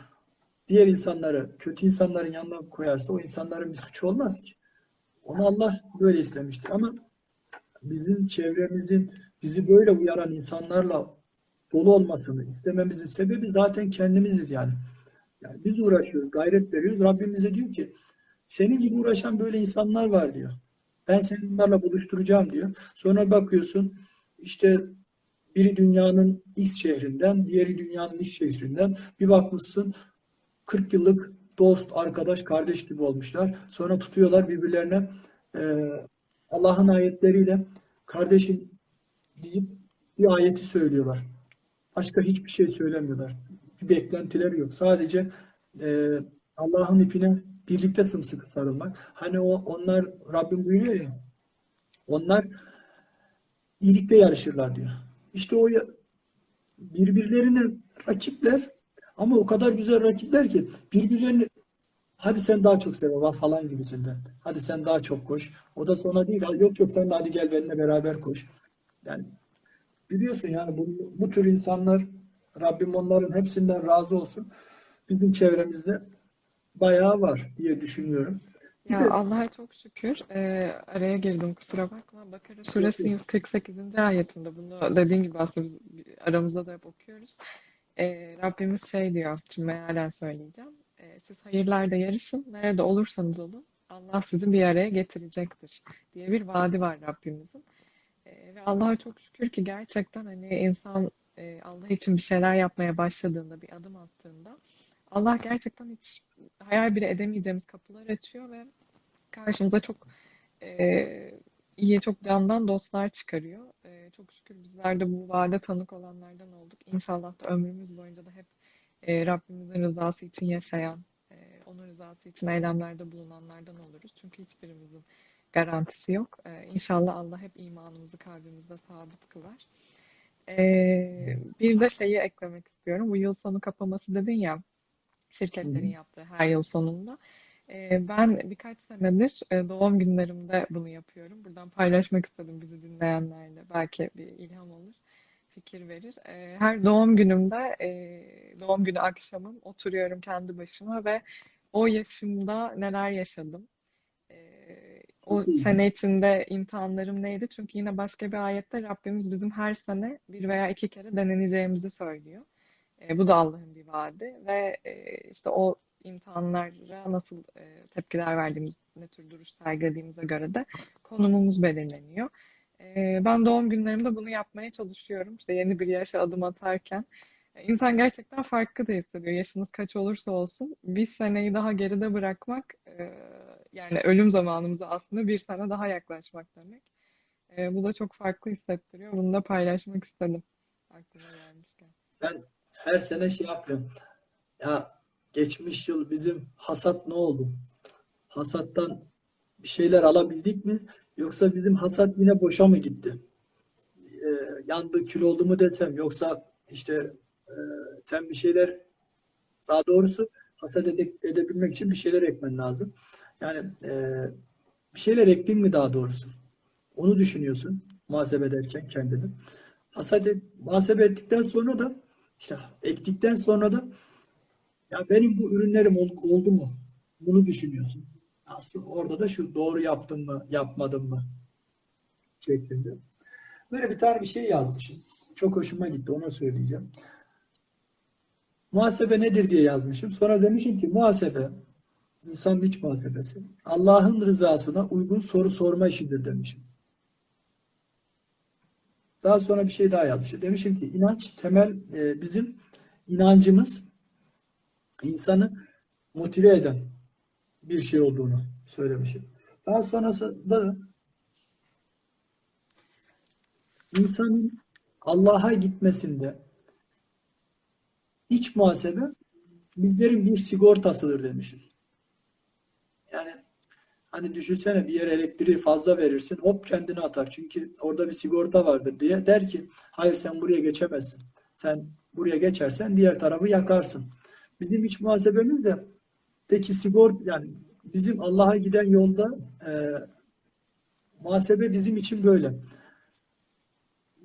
diğer insanları, kötü insanların yanına koyarsa o insanların bir suçu olmaz ki. Onu Allah böyle istemiştir. Ama bizim çevremizin bizi böyle uyaran insanlarla dolu olmasını istememizin sebebi zaten kendimiziz yani. Yani biz uğraşıyoruz, gayret veriyoruz. Rabbimiz de diyor ki senin gibi uğraşan böyle insanlar var diyor. Ben seni bunlarla buluşturacağım diyor. Sonra bakıyorsun işte biri dünyanın X şehrinden, diğeri dünyanın X şehrinden. Bir bakmışsın 40 yıllık dost, arkadaş, kardeş gibi olmuşlar. Sonra tutuyorlar birbirlerine e, Allah'ın ayetleriyle kardeşim deyip bir ayeti söylüyorlar. Başka hiçbir şey söylemiyorlar. Bir beklentileri yok. Sadece e, Allah'ın ipine birlikte sımsıkı sarılmak. Hani o onlar Rabbim buyuruyor ya onlar iyilikte yarışırlar diyor. İşte o birbirlerine rakipler ama o kadar güzel rakipler ki birbirlerini hadi sen daha çok sev falan gibisinden. Hadi sen daha çok koş. O da sonra değil. Yok yok sen de hadi gel benimle beraber koş. Yani biliyorsun yani bu, bu tür insanlar Rabbim onların hepsinden razı olsun. Bizim çevremizde bayağı var diye düşünüyorum. Ya Allah'a çok şükür. Ee, araya girdim kusura bakma. Bakara suresi yok. 148. ayetinde bunu dediğin gibi aslında biz aramızda da hep okuyoruz. Ee, Rabbimiz şey diyor, şimdi mealen söyleyeceğim. Ee, siz hayırlarda yarışın, nerede olursanız olun, Allah sizi bir araya getirecektir diye bir vaadi var Rabbimizin. Ee, ve Allah'a çok şükür ki gerçekten hani insan e, Allah için bir şeyler yapmaya başladığında, bir adım attığında Allah gerçekten hiç hayal bile edemeyeceğimiz kapılar açıyor ve karşımıza çok e, iyi, çok candan dostlar çıkarıyor. E, çok şükür bizler de bu vaade tanık olanlardan olduk. İnşallah da ömrümüz boyunca da hep e, Rabbimizin rızası için yaşayan, e, onun rızası için eylemlerde bulunanlardan oluruz. Çünkü hiçbirimizin garantisi yok. E, İnşallah Allah hep imanımızı kalbimizde sabit kılar. E, bir de şeyi eklemek istiyorum. Bu yıl sonu kapaması dedin ya şirketlerin yaptığı her yıl sonunda. Ben birkaç senedir e, doğum günlerimde bunu yapıyorum. Buradan paylaşmak istedim bizi dinleyenlerle. Belki bir ilham olur, fikir verir. Her doğum günümde, doğum günü akşamım oturuyorum kendi başıma ve o yaşımda neler yaşadım. O sene içinde imtihanlarım neydi? Çünkü yine başka bir ayette Rabbimiz bizim her sene bir veya iki kere deneneceğimizi söylüyor. E, bu da Allah'ın bir vaadi ve e, işte o imtihanlara nasıl e, tepkiler verdiğimiz, ne tür duruş sergilediğimize göre de konumumuz belirleniyor. E, ben doğum günlerimde bunu yapmaya çalışıyorum. İşte yeni bir yaşa adım atarken. E, İnsan gerçekten farklı da hissediyor. Yaşınız kaç olursa olsun bir seneyi daha geride bırakmak e, yani ölüm zamanımıza aslında bir sene daha yaklaşmak demek. E, bu da çok farklı hissettiriyor. Bunu da paylaşmak istedim. Aklıma gelmişken. Ben her sene şey yapıyorum. Ya geçmiş yıl bizim hasat ne oldu? Hasattan bir şeyler alabildik mi? Yoksa bizim hasat yine boşa mı gitti? Ee, yandı, kül oldu mu desem yoksa işte e, sen bir şeyler daha doğrusu hasat ede- edebilmek için bir şeyler ekmen lazım. Yani e, bir şeyler ektin mi daha doğrusu? Onu düşünüyorsun muhasebe ederken kendini. Hasat et, muhasebe ettikten sonra da işte ektikten sonra da ya benim bu ürünlerim ol- oldu mu? Bunu düşünüyorsun. Aslında orada da şu doğru yaptım mı, yapmadım mı şeklinde. Böyle bir tane bir şey yazmışım. Çok hoşuma gitti, onu söyleyeceğim. Muhasebe nedir diye yazmışım. Sonra demişim ki muhasebe, insanın iç muhasebesi, Allah'ın rızasına uygun soru sorma işidir demişim. Daha sonra bir şey daha yazmışım. Demişim ki inanç temel e, bizim inancımız insanı motive eden bir şey olduğunu söylemişim. Daha sonrasında da insanın Allah'a gitmesinde iç muhasebe bizlerin bir sigortasıdır demişim. Hani düşünsene bir yere elektriği fazla verirsin hop kendini atar. Çünkü orada bir sigorta vardır diye der ki hayır sen buraya geçemezsin. Sen buraya geçersen diğer tarafı yakarsın. Bizim iç muhasebemiz de Peki sigorta yani bizim Allah'a giden yolda e, muhasebe bizim için böyle.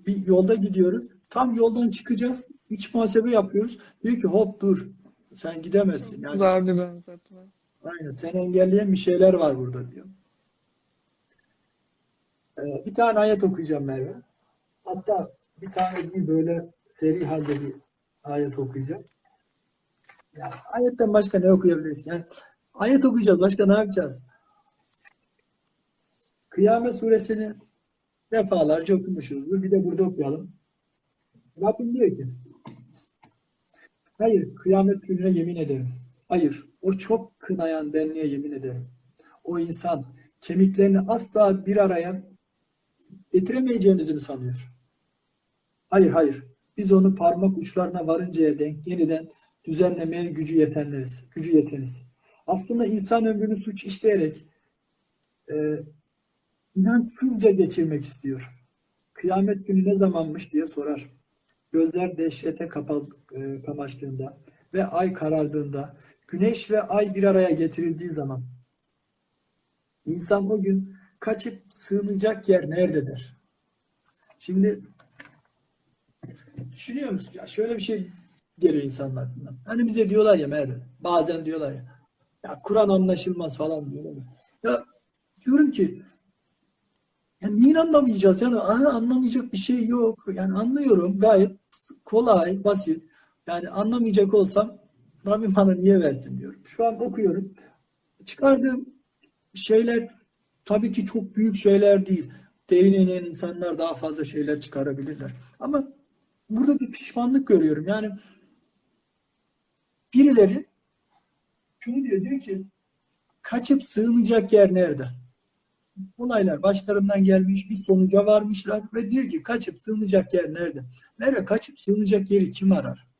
Bir yolda gidiyoruz. Tam yoldan çıkacağız. İç muhasebe yapıyoruz. Diyor ki hop dur. Sen gidemezsin. Yani benzetme. Aynen seni engelleyen bir şeyler var burada diyor. E, bir tane ayet okuyacağım Merve. Hatta bir tane değil böyle seri halde bir ayet okuyacağım. Ya ayetten başka ne okuyabiliriz? Yani ayet okuyacağız. Başka ne yapacağız? Kıyamet suresini defalarca okumuşuzdur. Bir de burada okuyalım. Rabbim diyor ki Hayır, kıyamet gününe yemin ederim. Hayır, o çok kınayan benliğe yemin ederim. O insan kemiklerini asla bir araya getiremeyeceğinizi mi sanıyor? Hayır, hayır. Biz onu parmak uçlarına varıncaya denk yeniden düzenlemeye gücü yetenleriz. Gücü yeteniz. Aslında insan ömrünü suç işleyerek e, inançsızca geçirmek istiyor. Kıyamet günü ne zamanmış diye sorar. Gözler dehşete kapalı, e, kamaştığında ve ay karardığında, güneş ve ay bir araya getirildiği zaman insan o gün kaçıp sığınacak yer nerede der. Şimdi düşünüyor musun? Ya şöyle bir şey geliyor insanın aklına. Hani bize diyorlar ya Merve, bazen diyorlar ya, ya Kur'an anlaşılmaz falan diyorlar. Ya diyorum ki ya niye anlamayacağız? Yani anlamayacak bir şey yok. Yani anlıyorum gayet kolay, basit. Yani anlamayacak olsam Rabbim bana niye versin diyorum. Şu an okuyorum. Çıkardığım şeyler tabii ki çok büyük şeyler değil. Derin inen insanlar daha fazla şeyler çıkarabilirler. Ama burada bir pişmanlık görüyorum. Yani birileri şunu diyor, diyor ki kaçıp sığınacak yer nerede? Olaylar başlarından gelmiş, bir sonuca varmışlar ve diyor ki kaçıp sığınacak yer nerede? Nereye kaçıp sığınacak yeri kim arar?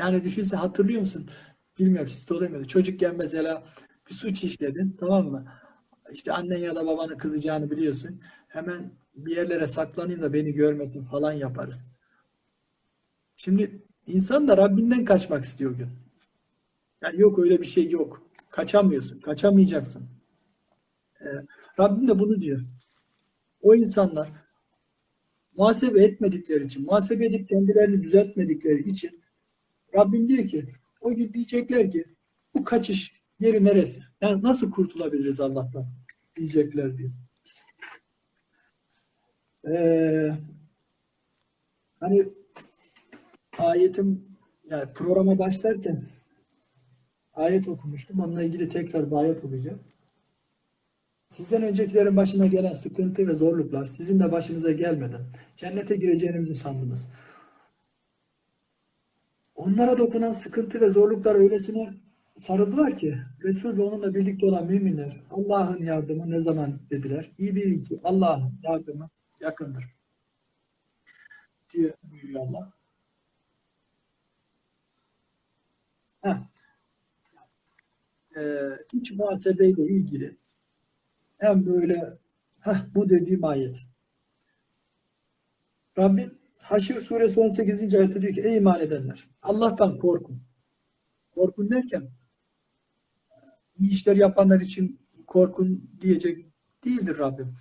Yani düşünse hatırlıyor musun? Bilmiyorum siz de muydu? Çocukken mesela bir suç işledin tamam mı? İşte annen ya da babanın kızacağını biliyorsun. Hemen bir yerlere saklanayım da beni görmesin falan yaparız. Şimdi insan da Rabbinden kaçmak istiyor gün. Yani yok öyle bir şey yok. Kaçamıyorsun, kaçamayacaksın. Ee, Rabbim de bunu diyor. O insanlar muhasebe etmedikleri için, muhasebe edip kendilerini düzeltmedikleri için Rabbim diyor ki, o gün diyecekler ki bu kaçış yeri neresi? Yani nasıl kurtulabiliriz Allah'tan? Diyecekler diyor. Ee, hani ayetim yani programa başlarken ayet okumuştum. Onunla ilgili tekrar bir ayet okuyacağım. Sizden öncekilerin başına gelen sıkıntı ve zorluklar sizin de başınıza gelmeden cennete gireceğinizi sandınız. Onlara dokunan sıkıntı ve zorluklar öylesine sarıldılar ki Resul ve onunla birlikte olan müminler Allah'ın yardımı ne zaman dediler. İyi bilin ki Allah'ın yardımı yakındır. diye buyuruyor Allah. Heh. Ee, iç muhasebeyle ilgili hem böyle heh, bu dediğim ayet. Rabbim Haşr suresi 18. ayette diyor ki ey iman edenler Allah'tan korkun. Korkun derken iyi işler yapanlar için korkun diyecek değildir Rabbim.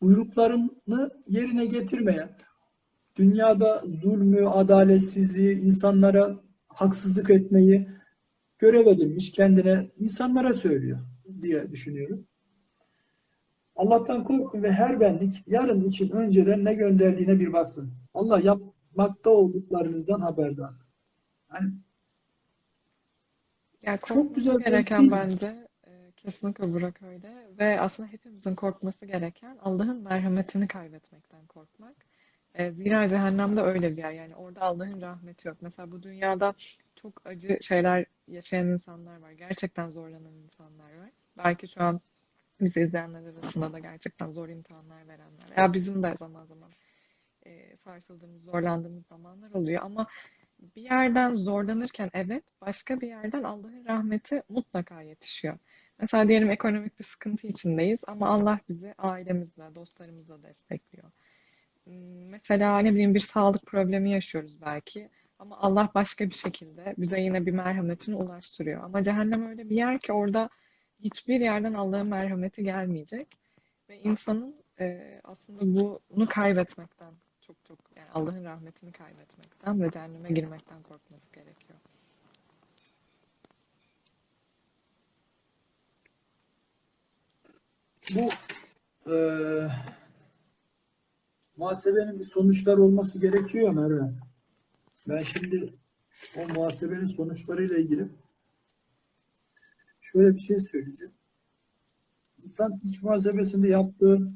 Buyruklarını yerine getirmeyen, dünyada zulmü, adaletsizliği, insanlara haksızlık etmeyi görev edinmiş kendine insanlara söylüyor diye düşünüyorum. Allah'tan korkun ve her benlik yarın için önceden ne gönderdiğine bir baksın. Allah yapmakta olduklarınızdan haberdar. Yani Ya Çok güzel gereken mi? bence e, kesinlikle Burak öyle ve aslında hepimizin korkması gereken Allah'ın merhametini kaybetmekten korkmak. E, zira cehennemde öyle bir yer yani orada Allah'ın rahmeti yok. Mesela bu dünyada çok acı şeyler yaşayan insanlar var. Gerçekten zorlanan insanlar var. Belki şu an bizi izleyenler arasında da gerçekten zor imtihanlar verenler veya bizim de zaman zaman e, sarsıldığımız, zorlandığımız zamanlar oluyor ama bir yerden zorlanırken evet, başka bir yerden Allah'ın rahmeti mutlaka yetişiyor. Mesela diyelim ekonomik bir sıkıntı içindeyiz ama Allah bizi ailemizle, dostlarımızla destekliyor. Hmm, Mesela ne bileyim bir sağlık problemi yaşıyoruz belki ama Allah başka bir şekilde bize yine bir merhametini ulaştırıyor. Ama cehennem öyle bir yer ki orada hiçbir yerden Allah'ın merhameti gelmeyecek ve insanın e, aslında bunu kaybetmekten çok çok yani Allah'ın rahmetini kaybetmekten ve cehenneme girmekten korkması gerekiyor. bu eee muhasebenin bir sonuçları olması gerekiyor Merve. Ben şimdi o muhasebenin sonuçlarıyla ilgili şöyle bir şey söyleyeceğim. insan iç muhasebesinde yaptığı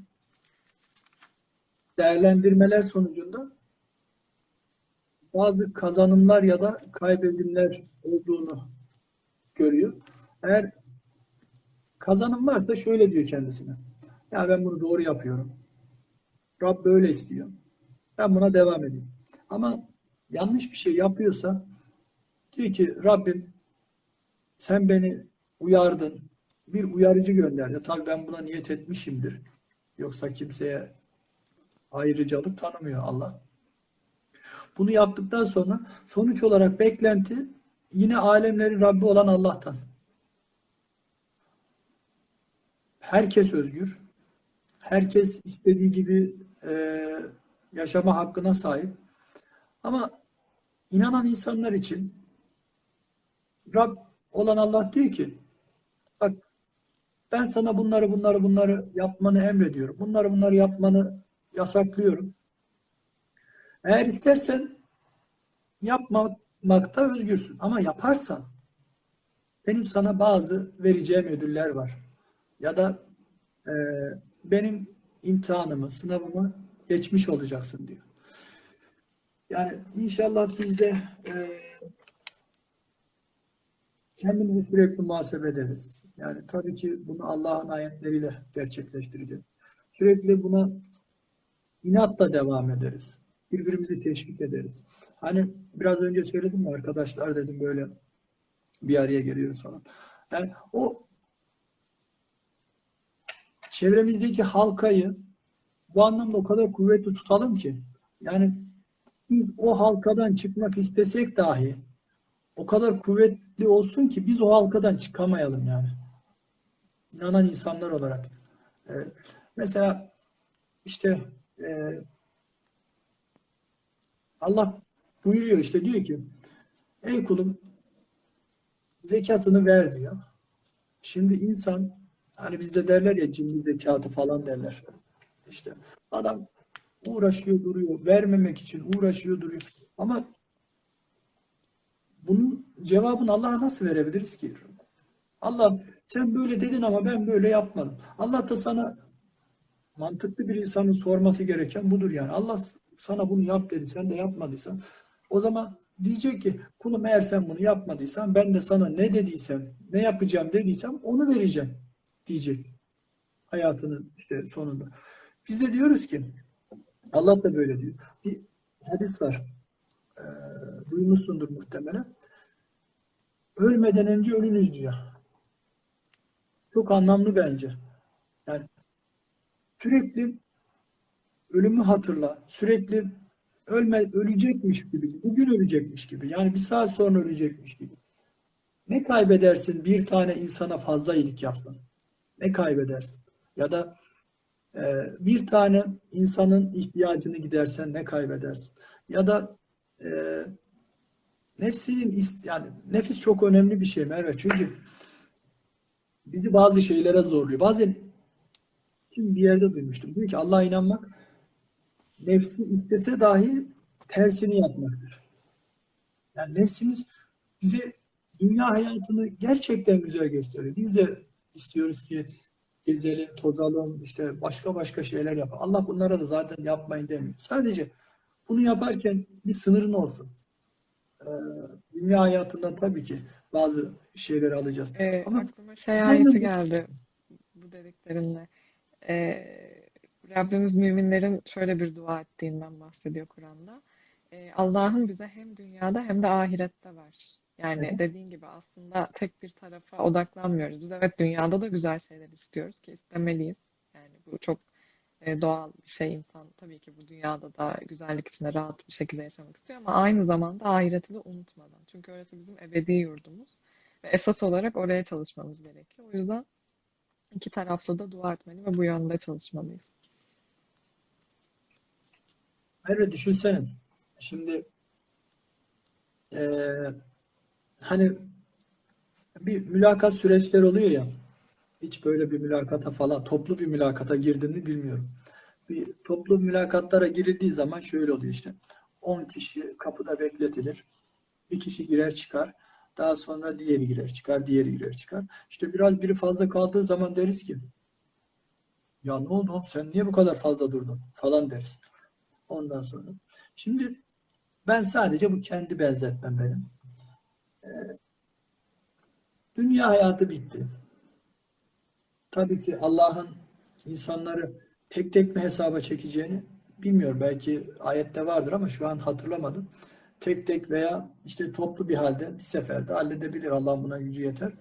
değerlendirmeler sonucunda bazı kazanımlar ya da kaybedimler olduğunu görüyor. Eğer kazanım varsa şöyle diyor kendisine. Ya ben bunu doğru yapıyorum. Rab böyle istiyor. Ben buna devam edeyim. Ama yanlış bir şey yapıyorsa diyor ki Rabbim sen beni uyardın. Bir uyarıcı gönderdi. Tabii ben buna niyet etmişimdir. Yoksa kimseye ayrıcalık tanımıyor Allah. Bunu yaptıktan sonra sonuç olarak beklenti yine alemlerin Rabbi olan Allah'tan. Herkes özgür. Herkes istediği gibi e, yaşama hakkına sahip. Ama inanan insanlar için Rab olan Allah diyor ki ben sana bunları bunları bunları yapmanı emrediyorum. Bunları bunları yapmanı yasaklıyorum. Eğer istersen yapmamakta özgürsün. Ama yaparsan benim sana bazı vereceğim ödüller var. Ya da e, benim imtihanımı, sınavımı geçmiş olacaksın diyor. Yani inşallah biz de e, kendimizi sürekli muhasebe ederiz. Yani tabii ki bunu Allah'ın ayetleriyle gerçekleştireceğiz. Sürekli buna inatla devam ederiz. Birbirimizi teşvik ederiz. Hani biraz önce söyledim mi arkadaşlar dedim böyle bir araya geliyoruz falan. Yani o çevremizdeki halkayı bu anlamda o kadar kuvvetli tutalım ki yani biz o halkadan çıkmak istesek dahi o kadar kuvvetli olsun ki biz o halkadan çıkamayalım yani. İnanan insanlar olarak. Ee, mesela işte e, Allah buyuruyor işte diyor ki ey kulum zekatını ver diyor. Şimdi insan hani bizde derler ya cimri zekatı falan derler. İşte adam uğraşıyor duruyor. Vermemek için uğraşıyor duruyor. Ama bunun cevabını Allah'a nasıl verebiliriz ki? Allah sen böyle dedin ama ben böyle yapmadım. Allah da sana mantıklı bir insanın sorması gereken budur yani. Allah sana bunu yap dedi sen de yapmadıysan o zaman diyecek ki kulum eğer sen bunu yapmadıysan ben de sana ne dediysem ne yapacağım dediysem onu vereceğim diyecek hayatının işte sonunda. Biz de diyoruz ki Allah da böyle diyor. Bir hadis var. Ee, duymuşsundur muhtemelen. Ölmeden önce ölünüz diyor. Çok anlamlı bence. Yani sürekli ölümü hatırla. Sürekli ölme ölecekmiş gibi, bugün ölecekmiş gibi. Yani bir saat sonra ölecekmiş gibi. Ne kaybedersin bir tane insana fazla iyilik yapsan? Ne kaybedersin? Ya da e, bir tane insanın ihtiyacını gidersen ne kaybedersin? Ya da e, nefsinin yani nefis çok önemli bir şey Merve. Çünkü bizi bazı şeylere zorluyor. Bazen kim bir yerde duymuştum. Diyor ki Allah'a inanmak nefsi istese dahi tersini yapmaktır. Yani nefsimiz bize dünya hayatını gerçekten güzel gösteriyor. Biz de istiyoruz ki gezelim, tozalım, işte başka başka şeyler yapalım. Allah bunlara da zaten yapmayın demiyor. Sadece bunu yaparken bir sınırın olsun. Ee, dünya hayatında tabii ki bazı şeyler alacağız. Ee, Ama aklıma şey ayeti geldi bu dediklerinle. Ee, Rabbimiz müminlerin şöyle bir dua ettiğinden bahsediyor Kur'an'da. Ee, Allah'ın bize hem dünyada hem de ahirette var. Yani Evet. dediğin gibi aslında tek bir tarafa odaklanmıyoruz. Biz evet dünyada da güzel şeyler istiyoruz ki istemeliyiz. Yani bu çok e, doğal bir şey insan tabii ki bu dünyada da güzellik içinde rahat bir şekilde yaşamak istiyor ama aynı zamanda ahireti de unutmadan. Çünkü orası bizim ebedi yurdumuz ve esas olarak oraya çalışmamız gerekiyor. O yüzden iki taraflı da dua etmeli ve bu yönde çalışmalıyız. Merve düşünsene. Şimdi eee, hani bir mülakat süreçleri oluyor ya. Hiç böyle bir mülakata falan, toplu bir mülakata girdin mi bilmiyorum. Bir toplu mülakatlara girildiği zaman şöyle oluyor işte. 10 kişi kapıda bekletilir. Bir kişi girer çıkar. Daha sonra diğeri girer çıkar, diğeri girer çıkar. İşte biraz biri fazla kaldığı zaman deriz ki Ya ne oldu oğlum sen niye bu kadar fazla durdun falan deriz. Ondan sonra. Şimdi ben sadece bu kendi benzetmem benim. Ee, dünya hayatı bitti. Tabii ki Allah'ın insanları tek tek mi hesaba çekeceğini bilmiyorum. Belki ayette vardır ama şu an hatırlamadım. Tek tek veya işte toplu bir halde bir seferde halledebilir. Allah buna gücü yeter.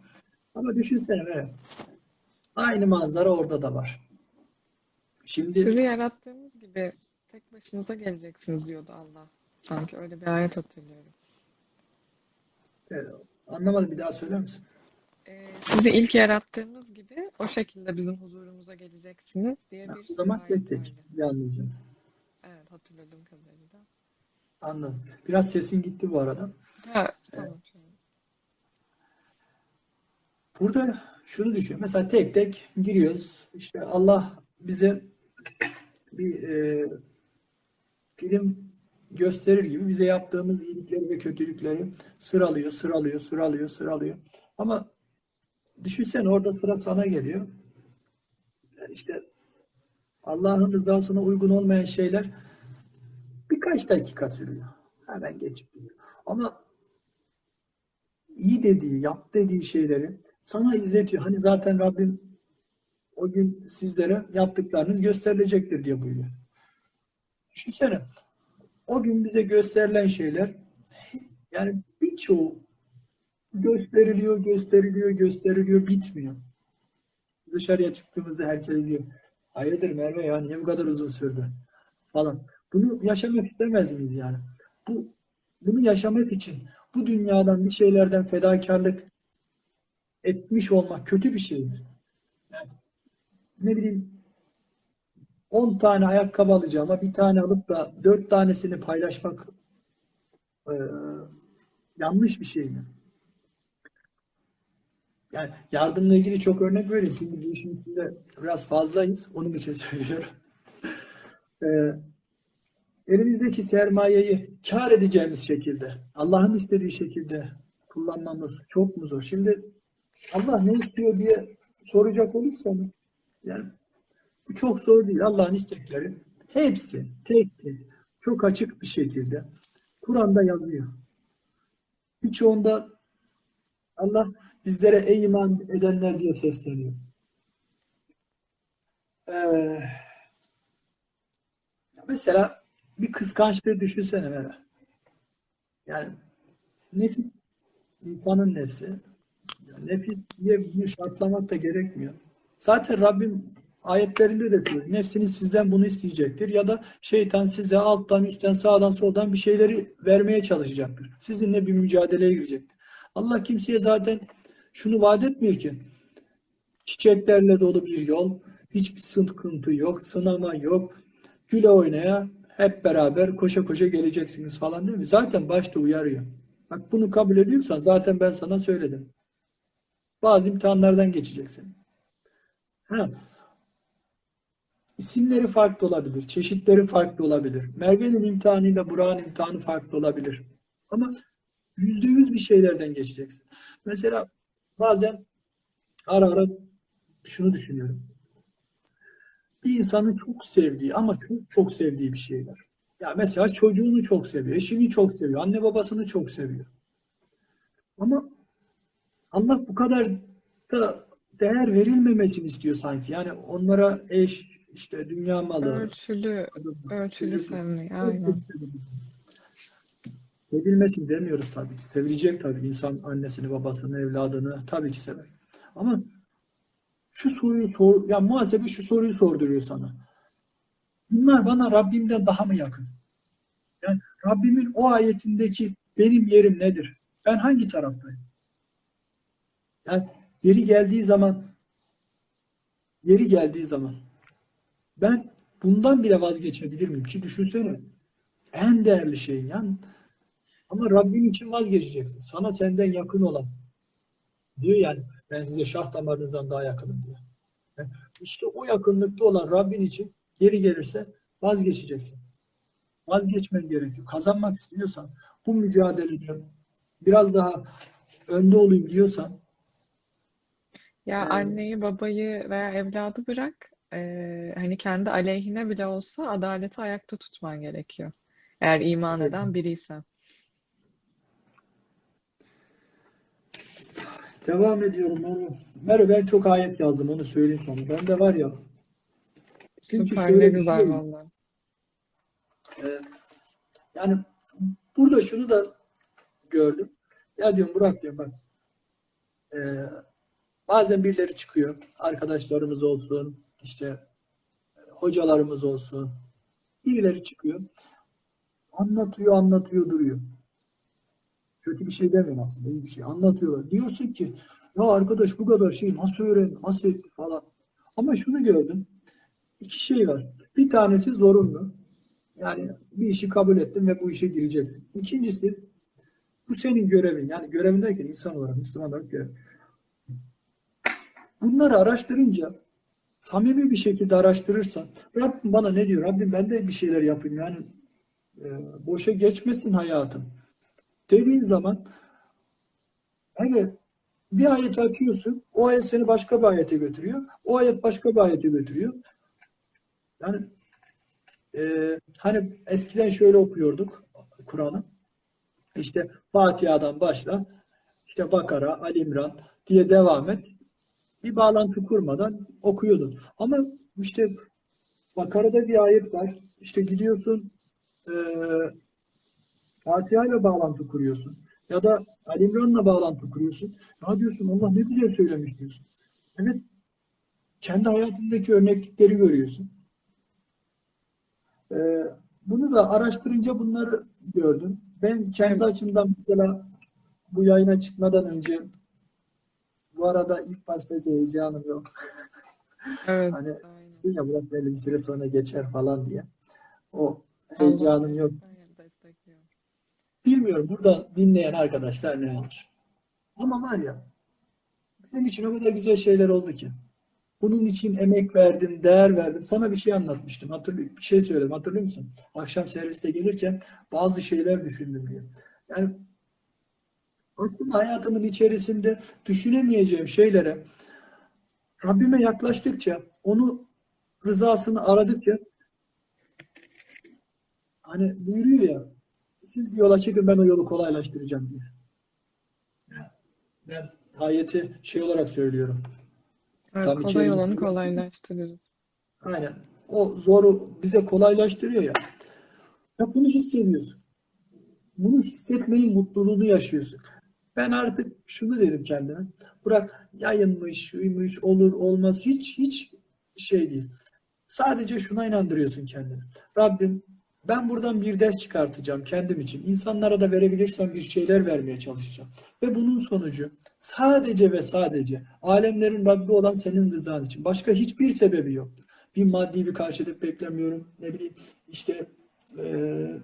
Ama düşünsene evet. Aynı manzara orada da var. Şimdi Sizi yarattığımız gibi tek başınıza geleceksiniz diyordu Allah. Sanki öyle bir ayet hatırlıyorum. e, anlamadım bir daha söyler misin? Ee, sizi ilk yarattığımız gibi o şekilde bizim huzurumuza geleceksiniz diye bir o zaman tek tek anlayacağım. Evet hatırladığım kadarıyla. Anladım. Biraz sesin gitti bu arada. Ha, tamam. tamam. Burada şunu düşün. Mesela tek tek giriyoruz. İşte Allah bize bir e, film gösterir gibi bize yaptığımız iyilikleri ve kötülükleri sıralıyor, sıralıyor, sıralıyor, sıralıyor. Ama düşünsene orada sıra sana geliyor. Yani işte Allah'ın rızasına uygun olmayan şeyler birkaç dakika sürüyor. Hemen geçip gidiyor. Ama iyi dediği, yap dediği şeyleri sana izletiyor. Hani zaten Rabbim o gün sizlere yaptıklarınız gösterilecektir diye buyuruyor. Düşünsene. O gün bize gösterilen şeyler yani birçoğu gösteriliyor, gösteriliyor, gösteriliyor, bitmiyor. Dışarıya çıktığımızda herkes diyor. Hayırdır Merve ya niye bu kadar uzun sürdü? Falan. Bunu yaşamak istemez miyiz yani? Bu bunu yaşamak için bu dünyadan bir şeylerden fedakarlık etmiş olmak kötü bir şey mi? Yani ne bileyim 10 tane ayakkabı alacağıma bir tane alıp da 4 tanesini paylaşmak eee, yanlış bir şey mi? Yani yardımla ilgili çok örnek vereyim. Çünkü bu işin içinde biraz fazlayız. Onun için söylüyorum. Eee, elimizdeki sermayeyi kar edeceğimiz şekilde, Allah'ın istediği şekilde kullanmamız çok mu zor? Şimdi Allah ne istiyor diye soracak olursanız yani bu çok zor değil. Allah'ın istekleri hepsi tek tek çok açık bir şekilde Kur'an'da yazıyor. Birçoğunda Allah bizlere ey iman edenler diye sesleniyor. Ee, mesela bir kıskançlığı düşünsene Meral. Yani nefis insanın nefsi. Yani nefis diye bunu şartlamak da gerekmiyor. Zaten Rabbim ayetlerinde de söylüyor. Nefsiniz sizden bunu isteyecektir. Ya da şeytan size alttan, üstten, sağdan, soldan bir şeyleri vermeye çalışacaktır. Sizinle bir mücadeleye girecektir. Allah kimseye zaten şunu vaat etmiyor ki. Çiçeklerle dolu bir yol, hiçbir sıkıntı yok, sınama yok, güle oynaya hep beraber koşa koşa geleceksiniz falan değil mi? Zaten başta uyarıyor. Bak bunu kabul ediyorsan zaten ben sana söyledim. Bazı imtihanlardan geçeceksin. Ha. İsimleri farklı olabilir, çeşitleri farklı olabilir. Merve'nin imtihanıyla Burak'ın imtihanı farklı olabilir. Ama yüzde yüz bir şeylerden geçeceksin. Mesela bazen ara ara şunu düşünüyorum. Bir insanın çok sevdiği ama çok çok sevdiği bir şey var. Ya mesela çocuğunu çok seviyor, eşini çok seviyor, anne babasını çok seviyor. Ama Allah bu kadar da değer verilmemesini istiyor sanki. Yani onlara eş, işte dünya malı, Ölçülü, ölçülü sevmeyi. çok Aynen. Sevilmesin demiyoruz tabii ki. Sevilecek tabii insan annesini, babasını, evladını tabii ki sever. Ama şu soruyu sor, ya muhasebe şu soruyu sorduruyor sana. Bunlar bana Rabbimden daha mı yakın? Yani Rabbimin o ayetindeki benim yerim nedir? Ben hangi taraftayım? Yani yeri geldiği zaman yeri geldiği zaman ben bundan bile vazgeçebilir miyim? Ki düşünsene en değerli şeyin yani ama Rabbin için vazgeçeceksin. Sana senden yakın olan diyor yani ben size şah damarınızdan daha yakınım diyor. Yani işte o yakınlıkta olan Rabbin için geri gelirse vazgeçeceksin. Vazgeçmen gerekiyor. Kazanmak istiyorsan bu mücadelede biraz daha önde olayım diyorsan Ya e, anneyi, babayı veya evladı bırak, e, hani kendi aleyhine bile olsa adaleti ayakta tutman gerekiyor. Eğer iman eden biriysen. Devam ediyorum Merve. Merve ben çok ayet yazdım onu söyleyeyim sana. Bende var ya çünkü Süper, şöyle ne bir güzel şey vallahi. e, yani burada şunu da gördüm. Ya diyorum Burak diyorum bak e, bazen birileri çıkıyor. Arkadaşlarımız olsun işte e, hocalarımız olsun. Birileri çıkıyor. Anlatıyor anlatıyor duruyor. Kötü bir şey demiyorum aslında. iyi bir şey. Anlatıyorlar. Diyorsun ki ya arkadaş bu kadar şey nasıl öğrendi, nasıl etti falan. Ama şunu gördüm. İki şey var. Bir tanesi zorunlu. Yani bir işi kabul ettin ve bu işe gireceksin. İkincisi bu senin görevin. Yani görevin derken insan olarak, Müslüman olarak görev. Bunları araştırınca samimi bir şekilde araştırırsan Rabbim bana ne diyor? Rabbim ben de bir şeyler yapayım. Yani e, boşa geçmesin hayatım. Dediğin zaman evet bir ayet açıyorsun. O ayet seni başka bir ayete götürüyor. O ayet başka bir ayete götürüyor. Yani e, hani eskiden şöyle okuyorduk Kur'an'ı. İşte Fatiha'dan başla, işte Bakara, Ali İmran diye devam et. Bir bağlantı kurmadan okuyordun. Ama işte Bakara'da bir ayet var. İşte gidiyorsun e, Fatiha ile bağlantı kuruyorsun. Ya da Ali İmran'la bağlantı kuruyorsun. Ya diyorsun Allah ne güzel söylemiş diyorsun. Evet kendi hayatındaki örneklikleri görüyorsun. Ee, bunu da araştırınca bunları gördüm. Ben kendi açımdan mesela bu yayına çıkmadan önce bu arada ilk baştaki heyecanım yok. Evet, Hani aynen. ya Burak belli bir süre sonra geçer falan diye. O heyecanım yok. Destekliyorum. Bilmiyorum burada dinleyen arkadaşlar ne alır. Ama var ya benim için o kadar güzel şeyler oldu ki. Bunun için emek verdim, değer verdim. Sana bir şey anlatmıştım. Hatırlıyor, bir şey söyledim. Hatırlıyor musun? Akşam serviste gelirken bazı şeyler düşündüm diye. Yani aslında hayatımın içerisinde düşünemeyeceğim şeylere Rabbime yaklaştıkça, onu rızasını aradıkça hani buyuruyor ya siz bir yola çıkın ben o yolu kolaylaştıracağım diye. Ben ayeti şey olarak söylüyorum. Evet, Tam kolay olanı kolaylaştırırız. Aynen. O zoru bize kolaylaştırıyor ya. Ya bunu hissediyorsun. Bunu hissetmenin mutluluğunu yaşıyorsun. Ben artık şunu dedim kendime. Bırak yayınmış, şuymuş, olur olmaz hiç hiç şey değil. Sadece şuna inandırıyorsun kendini. Rabbim ben buradan bir ders çıkartacağım kendim için. İnsanlara da verebilirsem bir şeyler vermeye çalışacağım. Ve bunun sonucu sadece ve sadece alemlerin Rabbi olan senin rızan için. Başka hiçbir sebebi yoktur. Bir maddi bir karşılık beklemiyorum. Ne bileyim işte eee,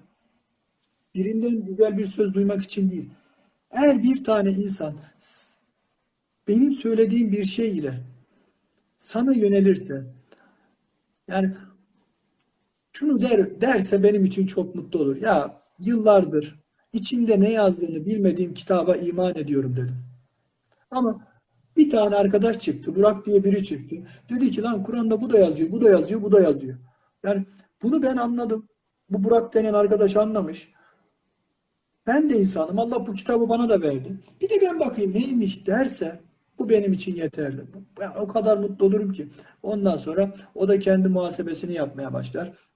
birinden güzel bir söz duymak için değil. Eğer bir tane insan benim söylediğim bir şey ile sana yönelirse yani şunu der, derse benim için çok mutlu olur. Ya yıllardır içinde ne yazdığını bilmediğim kitaba iman ediyorum dedim. Ama bir tane arkadaş çıktı. Burak diye biri çıktı. Dedi ki lan Kur'an'da bu da yazıyor, bu da yazıyor, bu da yazıyor. Yani bunu ben anladım. Bu Burak denen arkadaş anlamış. Ben de insanım. Allah bu kitabı bana da verdi. Bir de ben bakayım neymiş derse bu benim için yeterli. Ben o kadar mutlu olurum ki. Ondan sonra o da kendi muhasebesini yapmaya başlar.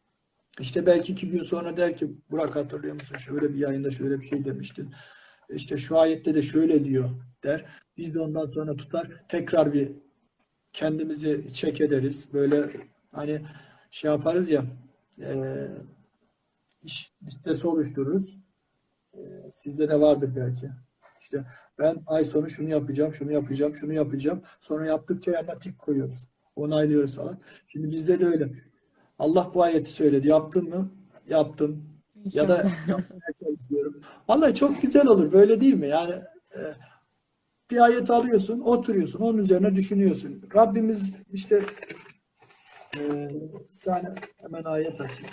İşte belki iki gün sonra der ki Burak hatırlıyor musun? Şöyle bir yayında şöyle bir şey demiştin. İşte şu ayette de şöyle diyor der. Biz de ondan sonra tutar tekrar bir kendimizi çek ederiz. Böyle hani şey yaparız ya eee iş listesi oluştururuz. Eee, sizde de vardır belki. İşte ben ay sonu şunu yapacağım, şunu yapacağım, şunu yapacağım. Sonra yaptıkça yanına tik koyuyoruz. Onaylıyoruz falan. Şimdi bizde de öyle. Allah bu ayeti söyledi. Yaptın mı? Yaptım. Ya da İnşallah. yapmaya çalışıyorum. Vallahi çok güzel olur. Böyle değil mi? Yani e, bir ayet alıyorsun, oturuyorsun, onun üzerine düşünüyorsun. Rabbimiz işte e, bir tane hemen ayet açayım.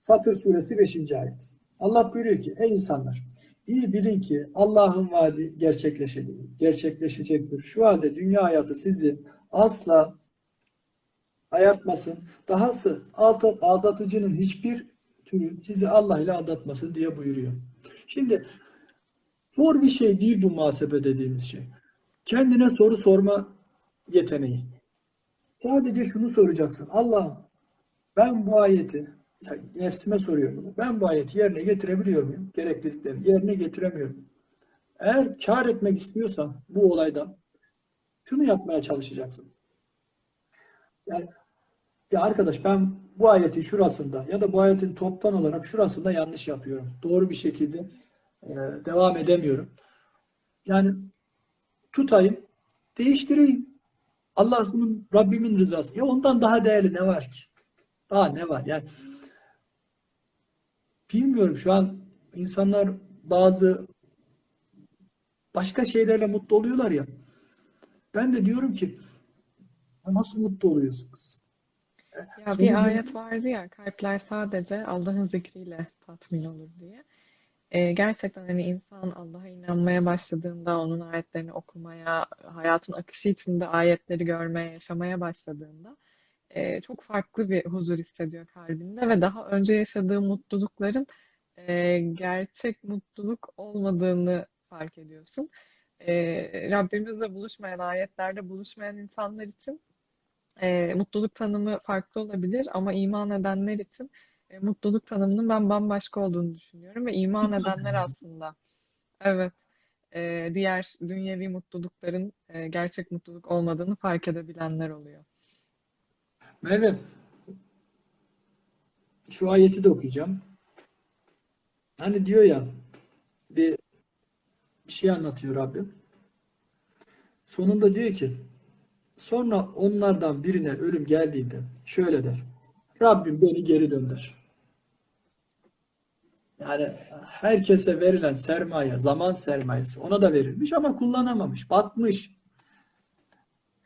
Fatır suresi 5. ayet. Allah buyuruyor ki ey insanlar İyi bilin ki Allah'ın vaadi gerçekleşecek, gerçekleşecektir. Şu halde dünya hayatı sizi asla ayartmasın. Dahası aldat- aldatıcının hiçbir türü sizi Allah ile aldatmasın diye buyuruyor. Şimdi zor bir şey değil bu muhasebe dediğimiz şey. Kendine soru sorma yeteneği. Sadece şunu soracaksın. Allah'ım ben bu ayeti nefsime soruyorum. Ben bu ayeti yerine getirebiliyor muyum? Gereklilikleri yerine getiremiyor muyum? Eğer kar etmek istiyorsan bu olaydan şunu yapmaya çalışacaksın. Yani ya arkadaş ben bu ayetin şurasında ya da bu ayetin toptan olarak şurasında yanlış yapıyorum. Doğru bir şekilde e, devam edemiyorum. Yani tutayım, değiştireyim. Allah'ımın, Rabbimin rızası. Ya ondan daha değerli ne var ki? Daha ne var? Yani bilmiyorum şu an insanlar bazı başka şeylerle mutlu oluyorlar ya. Ben de diyorum ki "Ya nasıl mutlu oluyorsunuz? Ya Sonucu- bir ayet vardı ya kalpler sadece Allah'ın zikriyle tatmin olur diye. Ee, gerçekten hani insan Allah'a inanmaya başladığında, onun ayetlerini okumaya, hayatın akışı içinde ayetleri görmeye, yaşamaya başladığında e, çok farklı bir huzur hissediyor kalbinde ve daha önce yaşadığı mutlulukların e, gerçek mutluluk olmadığını fark ediyorsun. E, Rabbimizle buluşmayan, ayetlerde buluşmayan insanlar için e, mutluluk tanımı farklı olabilir ama iman edenler için e, mutluluk tanımının ben bambaşka olduğunu düşünüyorum ve iman edenler aslında evet e, diğer dünyevi mutlulukların e, gerçek mutluluk olmadığını fark edebilenler oluyor. Merve, şu ayeti de okuyacağım. Hani diyor ya bir, bir şey anlatıyor Rabbim. Sonunda diyor ki sonra onlardan birine ölüm geldiğinde şöyle der. Rabbim beni geri dönder. Yani herkese verilen sermaye, zaman sermayesi ona da verilmiş ama kullanamamış, batmış.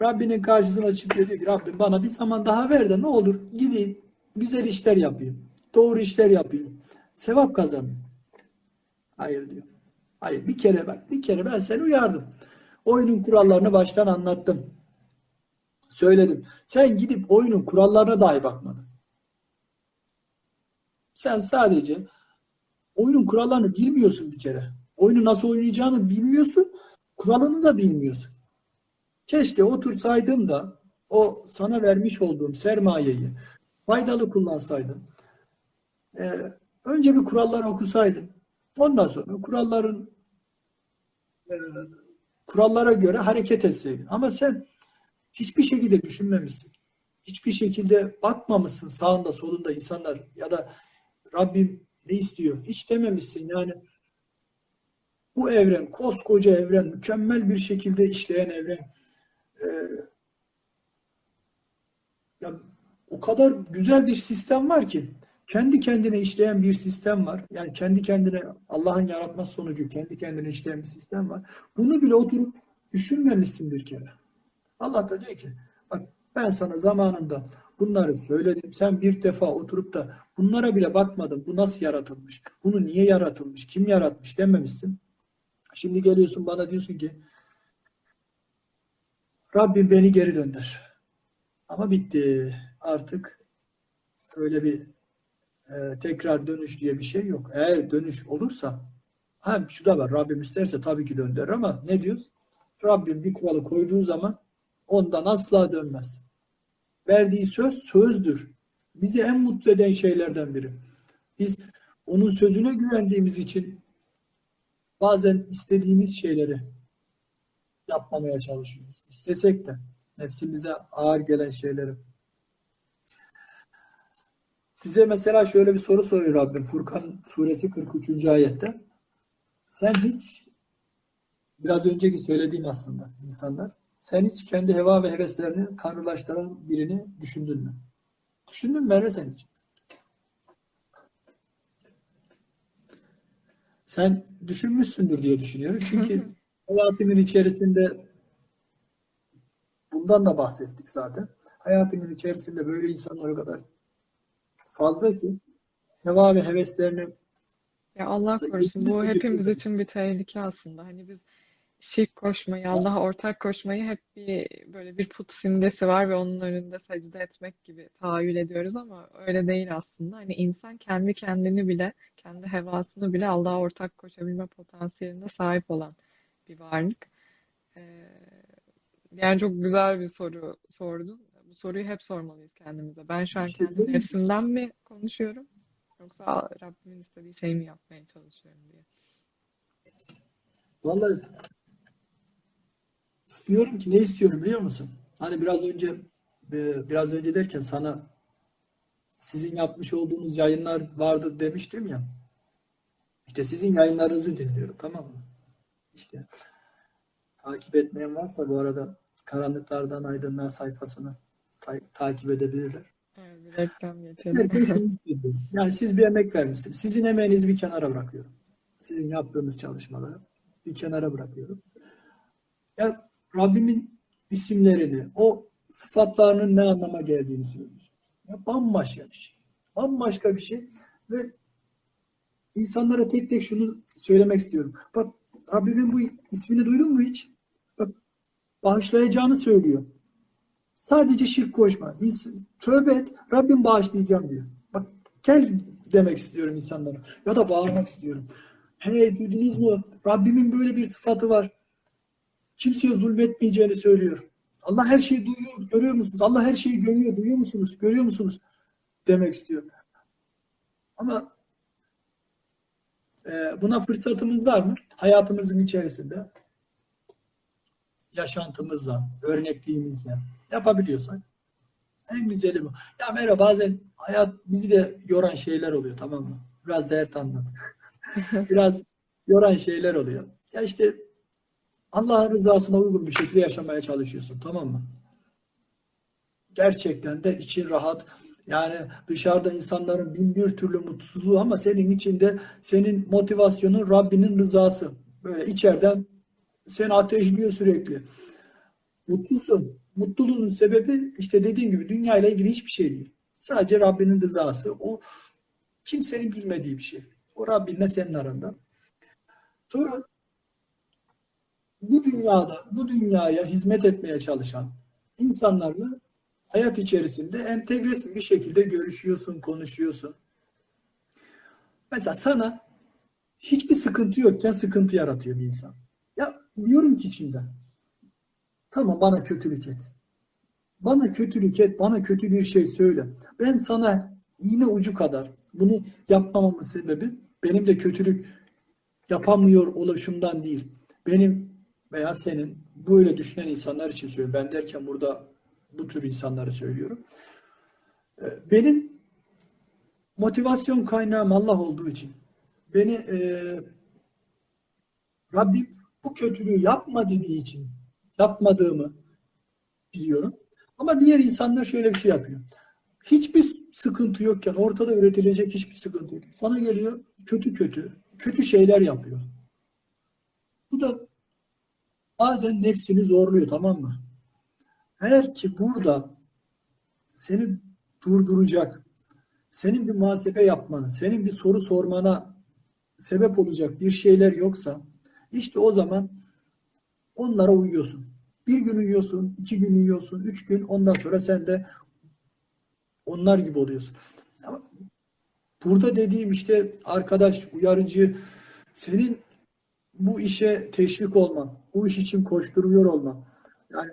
Rabbinin karşısına çıkıyor diyor ki Rabbim bana bir zaman daha ver de ne olur gideyim güzel işler yapayım. Doğru işler yapayım. Sevap kazanayım. Hayır diyor. Hayır bir kere bak bir kere ben seni uyardım. Oyunun kurallarını baştan anlattım. Söyledim. Sen gidip oyunun kurallarına dahi bakmadın. Sen sadece oyunun kurallarını bilmiyorsun bir kere. Oyunu nasıl oynayacağını bilmiyorsun. Kuralını da bilmiyorsun. Keşke otursaydın da o sana vermiş olduğum sermayeyi faydalı kullansaydın. Ee, önce bir kuralları okusaydın. Ondan sonra kuralların e, kurallara göre hareket etseydin. Ama sen hiçbir şekilde düşünmemişsin. Hiçbir şekilde bakmamışsın sağında solunda insanlar ya da Rabbim ne istiyor? Hiç dememişsin yani. Bu evren, koskoca evren, mükemmel bir şekilde işleyen evren. Ee, ya o kadar güzel bir sistem var ki kendi kendine işleyen bir sistem var. Yani kendi kendine Allah'ın yaratması sonucu kendi kendine işleyen bir sistem var. Bunu bile oturup düşünmemişsin bir kere. Allah da diyor ki bak ben sana zamanında bunları söyledim. Sen bir defa oturup da bunlara bile bakmadın. Bu nasıl yaratılmış? Bunu niye yaratılmış? Kim yaratmış dememişsin. Şimdi geliyorsun bana diyorsun ki Rabbim beni geri dönder. Ama bitti. Artık öyle bir e, tekrar dönüş diye bir şey yok. Eğer dönüş olursa hem şu da var. Rabbim isterse tabii ki döndürür ama ne diyoruz? Rabbim bir kuralı koyduğu zaman ondan asla dönmez. Verdiği söz sözdür. Bizi en mutlu eden şeylerden biri. Biz onun sözüne güvendiğimiz için bazen istediğimiz şeyleri yapmamaya çalışıyoruz. İstesek de nefsimize ağır gelen şeyleri. Bize mesela şöyle bir soru soruyor Rabbim Furkan suresi 43. ayette. Sen hiç biraz önceki söylediğin aslında insanlar sen hiç kendi heva ve heveslerini tanrılaştıran birini düşündün mü? Düşündün mü Merve sen hiç? Sen düşünmüşsündür diye düşünüyorum. Çünkü hayatının içerisinde bundan da bahsettik zaten. Hayatının içerisinde böyle insanlar o kadar fazla ki heva ve heveslerini Ya Allah korusun bu hepimiz için bir tehlike aslında. Hani biz şirk koşmayı, Allah'a ortak koşmayı hep bir böyle bir put simgesi var ve onun önünde secde etmek gibi tahayyül ediyoruz ama öyle değil aslında. Hani insan kendi kendini bile, kendi hevasını bile Allah'a ortak koşabilme potansiyeline sahip olan bir varlık. Ee, yani çok güzel bir soru sordun. Bu soruyu hep sormalıyız kendimize. Ben şu an kendi nefsimden mi konuşuyorum yoksa Rabbimin istediği şeyi mi yapmaya çalışıyorum diye. Vallahi istiyorum ki ne istiyorum biliyor musun? Hani biraz önce e, biraz önce derken sana sizin yapmış olduğunuz yayınlar vardı demiştim ya. İşte sizin yayınlarınızı dinliyorum tamam mı? İşte takip etmeyen varsa bu arada Karanlıklardan Aydınlığa sayfasını ta- takip edebilirler. Evet, bir reklam geçelim. Yani siz bir emek vermişsiniz. Sizin emeğinizi bir kenara bırakıyorum. Sizin yaptığınız çalışmaları bir kenara bırakıyorum. Ya Rabbimin isimlerini, o sıfatlarının ne anlama geldiğini söylüyorsunuz. Ya bambaşka bir şey. Bambaşka bir şey ve insanlara tek tek şunu söylemek istiyorum. Bak Rabbimin bu ismini duydun mu hiç? Bak bağışlayacağını söylüyor. Sadece şirk koşma. Tövbe et. Rabbim bağışlayacağım diyor. Bak gel demek istiyorum insanlara. Ya da bağırmak istiyorum. Hey duydunuz mu? Rabbimin böyle bir sıfatı var. Kimseye zulmetmeyeceğini söylüyor. Allah her şeyi duyuyor. Görüyor musunuz? Allah her şeyi görüyor. Duyuyor musunuz? Görüyor musunuz? Demek istiyor. Ama e, buna fırsatımız var mı? Hayatımızın içerisinde yaşantımızla, örnekliğimizle yapabiliyorsak en güzeli bu. Ya merhaba bazen hayat bizi de yoran şeyler oluyor tamam mı? Biraz dert anlat. Biraz yoran şeyler oluyor. Ya işte Allah'ın rızasına uygun bir şekilde yaşamaya çalışıyorsun tamam mı? Gerçekten de için rahat. Yani dışarıda insanların bin bir türlü mutsuzluğu ama senin içinde senin motivasyonun Rabbinin rızası. Böyle içeriden seni ateşliyor sürekli. Mutlusun. Mutluluğun sebebi işte dediğim gibi dünya ile ilgili hiçbir şey değil. Sadece Rabbinin rızası. O kimsenin bilmediği bir şey. O Rabbinle senin aranda. Sonra bu dünyada, bu dünyaya hizmet etmeye çalışan insanlarla hayat içerisinde entegresin bir şekilde görüşüyorsun, konuşuyorsun. Mesela sana hiçbir sıkıntı yokken sıkıntı yaratıyor bir insan. Ya diyorum ki içimden. Tamam bana kötülük et. Bana kötülük et, bana kötü bir şey söyle. Ben sana iğne ucu kadar bunu yapmamamın sebebi benim de kötülük yapamıyor oluşumdan değil. Benim veya senin böyle düşünen insanlar için söylüyorum. Ben derken burada bu tür insanları söylüyorum. Ee, Benim motivasyon kaynağım Allah olduğu için beni e, Rabbim bu kötülüğü yapma dediği için yapmadığımı biliyorum. Ama diğer insanlar şöyle bir şey yapıyor. Hiçbir sıkıntı yokken ortada üretilecek hiçbir sıkıntı yok. Sana geliyor kötü kötü, kötü şeyler yapıyor. Bu da bazen nefsini zorluyor tamam mı? Eğer ki burada seni durduracak, senin bir muhasebe yapmanı, senin bir soru sormana sebep olacak bir şeyler yoksa işte o zaman onlara uyuyorsun. Bir gün uyuyorsun, iki gün uyuyorsun, üç gün ondan sonra sen de onlar gibi oluyorsun. Ama burada dediğim işte arkadaş, uyarıcı, senin bu işe teşvik olman, bu iş için koşturuyor olman. Yani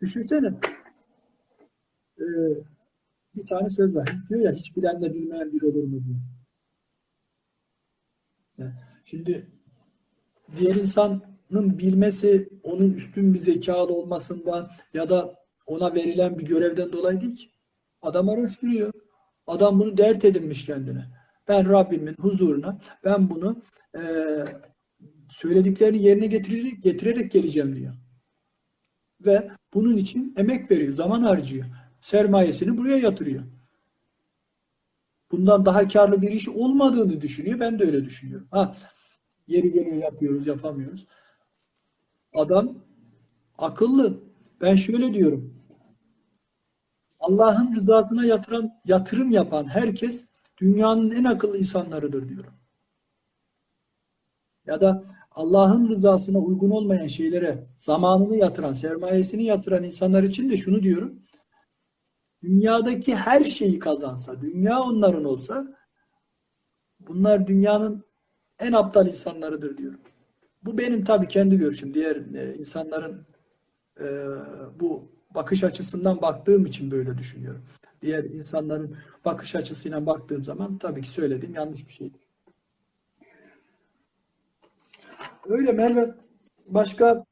düşünsene e, bir tane söz var. Diyor ya hiç bilen de bilmeyen bir olur mu diyor. Yani şimdi diğer insanın bilmesi onun üstün bir zekalı olmasından ya da ona verilen bir görevden dolayı değil ki. Adam araştırıyor. Adam bunu dert edinmiş kendine. Ben Rabbimin huzuruna ben bunu eee, söylediklerini yerine getirerek, getirerek geleceğim diyor. Ve bunun için emek veriyor, zaman harcıyor. Sermayesini buraya yatırıyor. Bundan daha karlı bir iş olmadığını düşünüyor. Ben de öyle düşünüyorum. Ha, yeri geliyor yapıyoruz, yapamıyoruz. Adam akıllı. Ben şöyle diyorum. Allah'ın rızasına yatıran, yatırım yapan herkes dünyanın en akıllı insanlarıdır diyorum. ya da Allah'ın rızasına uygun olmayan şeylere zamanını yatıran, sermayesini yatıran insanlar için de şunu diyorum. Dünyadaki her şeyi kazansa, dünya onların olsa bunlar dünyanın en aptal insanlarıdır diyorum. Bu benim tabii kendi görüşüm. Diğer e, insanların e, bu bakış açısından baktığım için böyle düşünüyorum. Diğer insanların bakış açısıyla baktığım zaman tabii ki söylediğim yanlış bir şeydir. Öyle Merve. Başka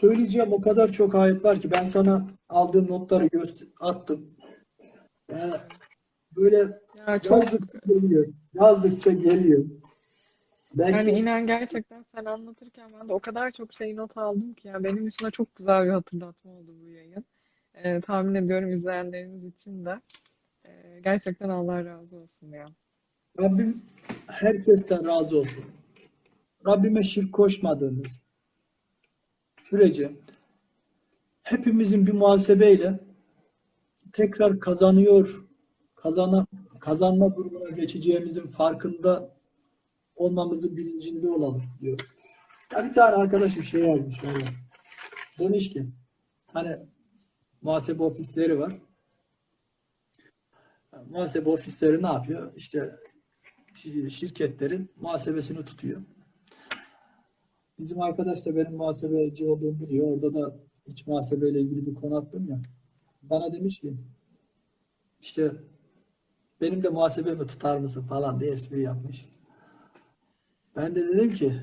söyleyeceğim o kadar çok ayet var ki ben sana aldığım notları göster attım. Yani böyle Ya yazdıkça geliyor. Yazdıkça geliyor. Belki yani inan gerçekten sen anlatırken ben de o kadar çok şey not aldım ki ya benim için de çok güzel bir hatırlatma oldu bu yayın. Ee, tahmin ediyorum izleyenlerimiz için de. Ee, gerçekten Allah razı olsun ya. Rabbim herkesten razı olsun. Rabbime şirk koşmadığımız sürece hepimizin bir muhasebeyle tekrar kazanıyor, kazana, kazanma durumuna geçeceğimizin farkında olmamızın bilincinde olalım diyor. Ya bir tane arkadaşım şey yazmış öyle. Demiş ki hani muhasebe ofisleri var. Muhasebe ofisleri ne yapıyor? İşte şi- şirketlerin muhasebesini tutuyor. Bizim arkadaş da benim muhasebeci olduğumu biliyor. Orada da iç muhasebeyle ilgili bir konu attım ya. Bana demiş ki işte benim de muhasebemi tutar mısın falan diye espri yapmış. Ben de dedim ki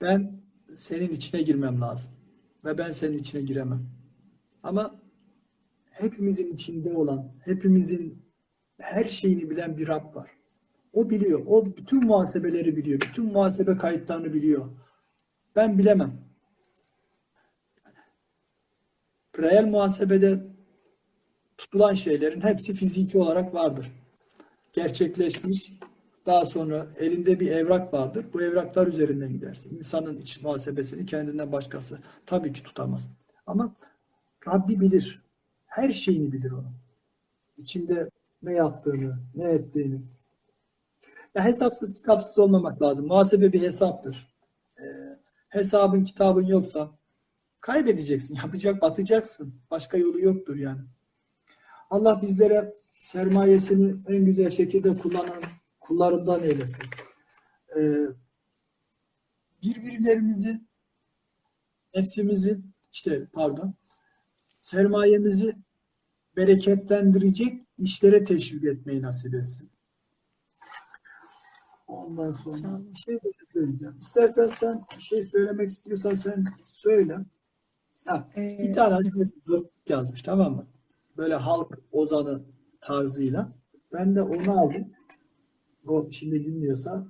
ben senin içine girmem lazım. Ve ben senin içine giremem. Ama hepimizin içinde olan, hepimizin her şeyini bilen bir Rab var. O biliyor. O bütün muhasebeleri biliyor. Bütün muhasebe kayıtlarını biliyor. Ben bilemem. Reel muhasebede tutulan şeylerin hepsi fiziki olarak vardır. Gerçekleşmiş. Daha sonra elinde bir evrak vardır. Bu evraklar üzerinden gidersin. İnsanın iç muhasebesini kendinden başkası tabii ki tutamaz. Ama Rabbi bilir. Her şeyini bilir onun. İçinde ne yaptığını, ne ettiğini. Ya hesapsız kitapsız olmamak lazım. Muhasebe bir hesaptır. Ee, hesabın kitabın yoksa kaybedeceksin. Yapacak, batacaksın. Başka yolu yoktur yani. Allah bizlere sermayesini en güzel şekilde kullanan kullarından eylesin. Ee, birbirlerimizi, nefsimizi, işte pardon, sermayemizi bereketlendirecek işlere teşvik etmeyi nasip etsin. Ondan sonra bir şey daha söyleyeceğim. İstersen sen bir şey söylemek istiyorsan sen söyle. Ha, Ee, bir tane arkadaş yazmış tamam mı? Böyle halk ozanı tarzıyla. Ben de onu aldım. O şimdi dinliyorsa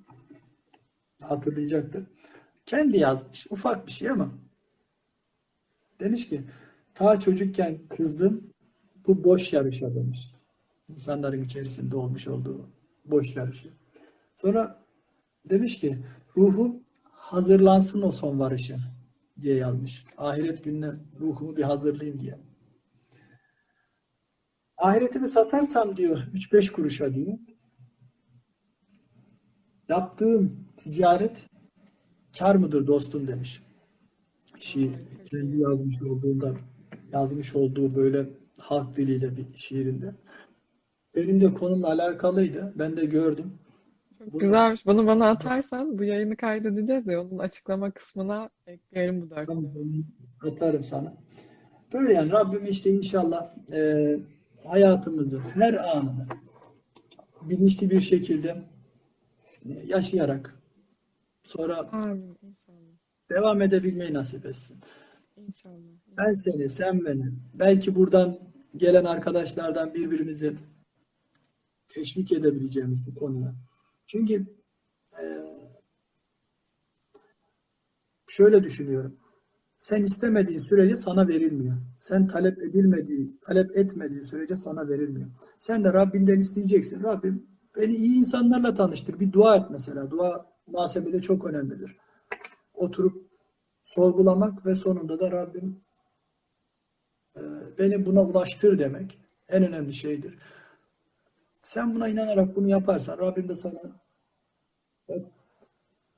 hatırlayacaktır. Kendi yazmış. Ufak bir şey ama. Demiş ki ta çocukken kızdım bu boş yarışa demiş. İnsanların içerisinde olmuş olduğu boş yarışı. Sonra demiş ki ruhum hazırlansın o son varışa diye yazmış. Ahiret gününe ruhumu bir hazırlayayım diye. Ahiretimi satarsam diyor 3-5 kuruşa diyor. Yaptığım ticaret kar mıdır dostum demiş. Şiir kendi yazmış olduğunda yazmış olduğu böyle halk diliyle bir şiirinde. Benim de konumla alakalıydı. Ben de gördüm. çok Bunu- güzelmiş. Bunu bana atarsan bu yayını kaydedeceğiz ya onun açıklama kısmına ekleyelim bu dört. Tamam, atarım sana. Böyle yani Rabbim işte inşallah e, hayatımızı her anını bilinçli bir şekilde yaşayarak sonra Amin inşallah. devam edebilmeyi nasip etsin. İnşallah. Ben seni, sen beni, belki buradan gelen arkadaşlardan birbirimizi teşvik edebileceğimiz bir konuya. Çünkü e, şöyle düşünüyorum. Sen istemediğin sürece sana verilmiyor. Sen talep edilmediği, talep etmediği sürece sana verilmiyor. Sen de Rabbinden isteyeceksin. Rabbim beni iyi insanlarla tanıştır. Bir dua et mesela. Dua muhasebede çok önemlidir. Oturup sorgulamak ve sonunda da Rabbim e, beni buna ulaştır demek en önemli şeydir. Sen buna inanarak bunu yaparsan Rabbim de sana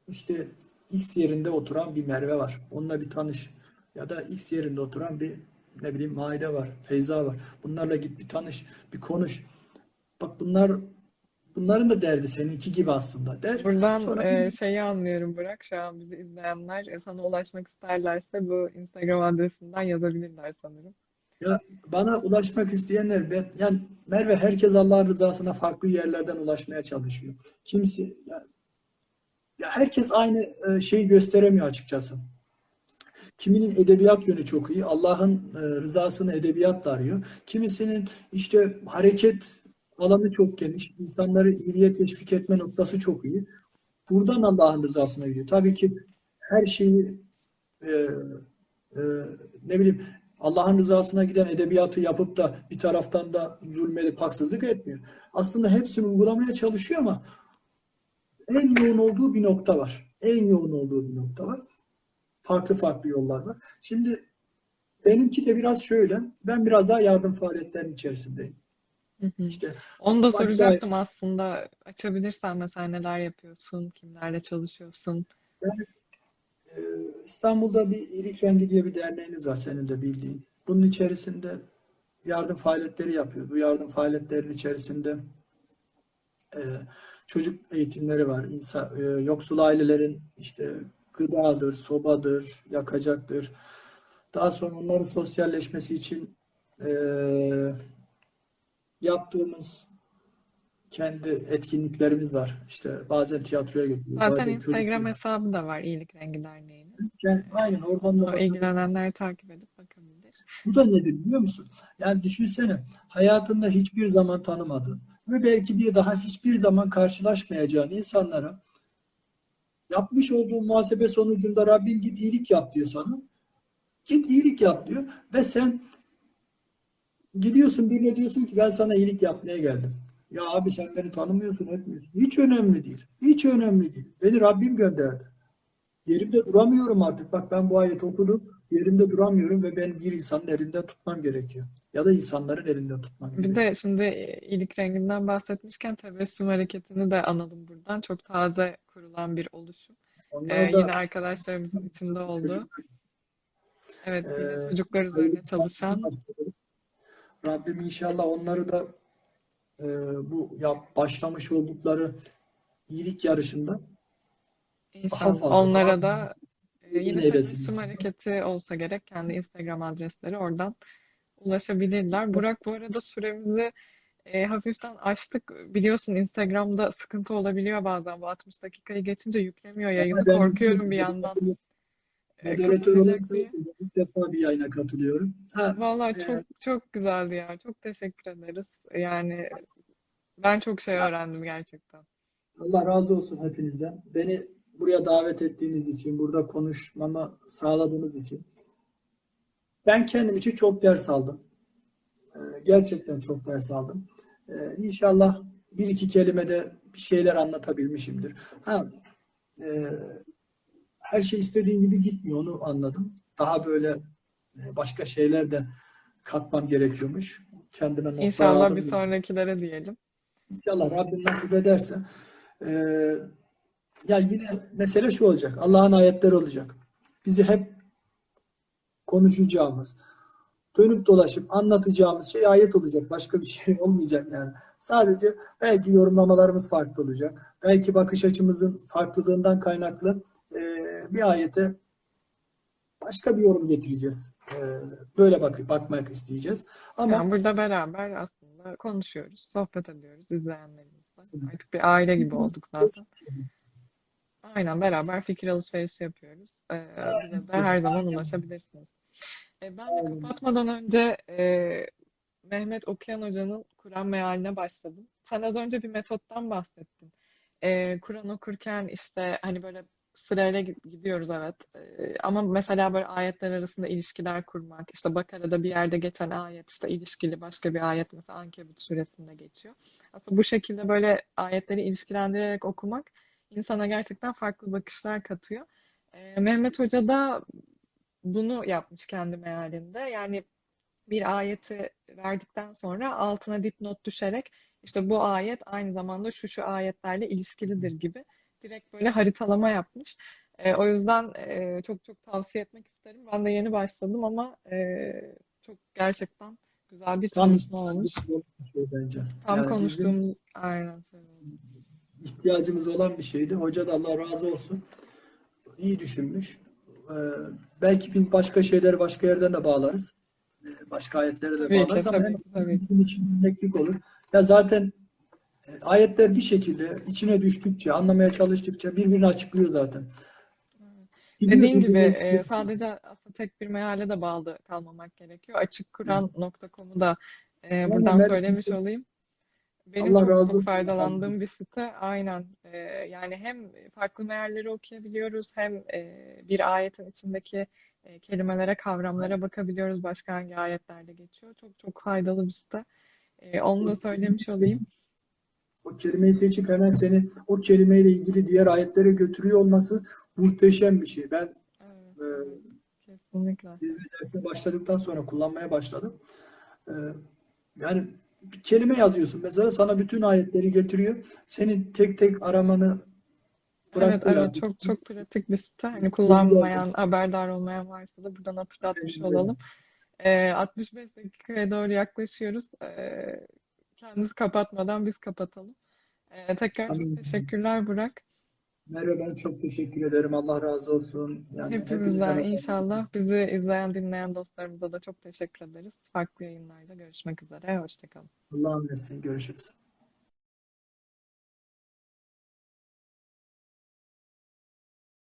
işte X yerinde oturan bir Merve var. Onunla bir tanış. Ya da X yerinde oturan bir ne bileyim Maide var, Feyza var. Bunlarla git bir tanış, bir konuş. Bak bunlar bunların da derdi seninki gibi aslında der. Buradan Sonra e, şeyi anlıyorum Burak. Şu an bizi izleyenler e, sana ulaşmak isterlerse bu Instagram adresinden yazabilirler sanırım. Ya bana ulaşmak isteyenler ben, yani Merve herkes Allah'ın rızasına farklı yerlerden ulaşmaya çalışıyor. Kimse ya, ya herkes aynı e, şeyi gösteremiyor açıkçası. Kiminin edebiyat yönü çok iyi. Allah'ın e, rızasını edebiyatla arıyor. Kimisinin işte hareket alanı çok geniş. insanları iyiliğe teşvik etme noktası çok iyi. Buradan Allah'ın rızasına gidiyor. Tabii ki her şeyi e, e, ne bileyim Allah'ın rızasına giden edebiyatı yapıp da bir taraftan da zulmedip haksızlık etmiyor. Aslında hepsini uygulamaya çalışıyor ama en yoğun olduğu bir nokta var. En yoğun olduğu bir nokta var. Farklı farklı yollar var. Şimdi benimki de biraz şöyle. Ben biraz daha yardım faaliyetlerinin içerisindeyim. Hı hı. İşte Onu da başka soracaktım aslında. Açabilirsen mesela neler yapıyorsun, kimlerle çalışıyorsun? ben e, İstanbul'da bir İyilik Rengi diye bir derneğiniz var senin de bildiğin. Bunun içerisinde yardım faaliyetleri yapıyor. Bu yardım faaliyetlerinin içerisinde e, çocuk eğitimleri var. İnsan, e, yoksul ailelerin işte gıdadır, sobadır, yakacaktır. Daha sonra onların sosyalleşmesi için e, yaptığımız kendi etkinliklerimiz var. İşte bazen tiyatroya götürüyoruz, Zaten bazen Instagram hesabı da var İyilik Rengi Derneği'nin. yani aynen oradan da O ilgilenenler takip edip bakabilir. Bu da nedir biliyor musun? Yani düşünsene hayatında hiçbir zaman tanımadığın ve belki bir daha hiçbir zaman karşılaşmayacağın insanlara yapmış olduğun muhasebe sonucunda Rabbim git iyilik yap diyor sana. Git iyilik yap diyor ve sen gidiyorsun birine diyorsun ki ben sana iyilik yapmaya geldim. Ya abi sen beni tanımıyorsun etmiyorsun. Hiç önemli değil. Hiç önemli değil. Beni Rabbim gönderdi. Yerimde duramıyorum artık. Bak ben bu ayeti okudum. Yerimde duramıyorum ve ben bir insanın elinden tutmam gerekiyor. Ya da insanların elinden tutmam Bir gerekiyor. de şimdi iyilik renginden bahsetmişken tebessüm hareketini de analım buradan. Çok taze kurulan bir oluşum. Ee, Onlar yine da arkadaşlarımızın içinde olduğu. Evet, yine Ee, çocuklar üzerine çalışan. Rabbim inşallah onları da e, bu yap, başlamış oldukları iyilik yarışında İnşallah onlara da e, yine inşallah. hareketi olsa gerek kendi Instagram adresleri oradan ulaşabilirler. Burak bu arada süremizi e, hafiften açtık. Biliyorsun Instagram'da sıkıntı olabiliyor bazen. Bu 60 dakikayı geçince yüklemiyor yayını. Korkuyorum bir yandan. E, moderatör olan sensin. İlk defa bir yayına katılıyorum. Ha, Vallahi e, çok çok güzeldi ya. Çok teşekkür ederiz. Yani ben çok şey öğrendim gerçekten. Allah razı olsun hepinizden. Beni buraya davet ettiğiniz için, burada konuşmama sağladığınız için. Ben kendim için çok ders aldım. Ee, Gerçekten çok ders aldım. Ee, İnşallah bir iki kelimede bir şeyler anlatabilmişimdir. Ha, e, her şey istediğin gibi gitmiyor onu anladım. Daha böyle e, başka şeyler de katmam gerekiyormuş. Kendime notlar İnşallah aldım. bir sonrakilere diyelim. İnşallah Rabbim nasip ederse e, ya yine mesele şu olacak. Allah'ın ayetleri olacak. Bizi hep konuşacağımız, dönüp dolaşıp anlatacağımız şey ayet olacak. Başka bir şey olmayacak yani. Sadece belki yorumlamalarımız farklı olacak. Belki bakış açımızın farklılığından kaynaklı e, bir ayete başka bir yorum getireceğiz. E, böyle bak bakmak isteyeceğiz. Ama Yani burada beraber aslında konuşuyoruz, sohbet ediyoruz izleyenlerimizle. Artık bir aile gibi olduk zaten. Aynen beraber fikir alışverişi yapıyoruz. Ee, bize de her zaman ulaşabilirsiniz. Ee, ben de kapatmadan önce e, Mehmet Okuyan Hoca'nın Kur'an mealine başladım. Sen az önce bir metottan bahsettin. Ee, Kur'an okurken işte hani böyle sırayla gi- gidiyoruz evet. Ee, ama mesela böyle ayetler arasında ilişkiler kurmak, işte Bakara'da bir yerde geçen ayet işte ilişkili başka bir ayet mesela Ankebut suresinde geçiyor. Aslında bu şekilde böyle ayetleri ilişkilendirerek okumak insana gerçekten farklı bakışlar katıyor. Ee, Mehmet Hoca da bunu yapmış kendi mealinde. Yani bir ayeti verdikten sonra altına dipnot düşerek işte bu ayet aynı zamanda şu şu ayetlerle ilişkilidir gibi direkt böyle haritalama yapmış. E, o yüzden e, çok çok tavsiye etmek isterim. Ben de yeni başladım ama e, çok gerçekten güzel bir Tam çalışma olmuş. şey bence. Tam Yani bizim konuştuğumuz aynen ihtiyacımız olan bir şeydi. Hoca da Allah razı olsun. İyi düşünmüş. Ee, belki biz başka şeyleri başka yerden de bağlarız. Ee, Başka ayetlere de Tabii ki, bağlarız ama tabii ki, azından tabii ki. bizim için örneklik olur. Ya zaten ayetler bir şekilde içine düştükçe, anlamaya çalıştıkça birbirini açıklıyor zaten. Biliyor Dediğin gibi e, sadece aslında tek bir meale de bağlı kalmamak gerekiyor. Açıkkuran.com'u da e, buradan evet, söylemiş olayım. Benim Allah çok razı çok olsun. faydalandığım bir site. Aynen. E, yani hem farklı mealleri okuyabiliyoruz hem e, bir ayetin içindeki e, kelimelere, kavramlara bakabiliyoruz. Başka hangi ayetlerde geçiyor. Çok çok faydalı bir site. E, onu da söylemiş olayım. O kelimeyi seçip hemen seni o kelimeyle ilgili diğer ayetlere götürüyor olması muhteşem bir şey. Ben Evet, e, evet. Kesinlikle. biz de derse başladıktan sonra kullanmaya başladım. E, yani bir kelime yazıyorsun. Mesela sana bütün ayetleri getiriyor. Seni tek tek aramanı Evet evet çok çok pratik bir site. Hani kullanmayan, haberdar olmayan varsa da buradan hatırlatmış olalım. Ee, 65 dakikaya doğru yaklaşıyoruz. Ee, kendinizi kapatmadan biz kapatalım. Ee, tekrar Tamam. teşekkürler Burak. Merve ben çok teşekkür ederim. Allah razı olsun. Yani Hepimizden inşallah bizi izleyen, dinleyen dostlarımıza da çok teşekkür ederiz. Farklı yayınlarda görüşmek üzere. Hoşçakalın. Allah'a emanet. Görüşürüz.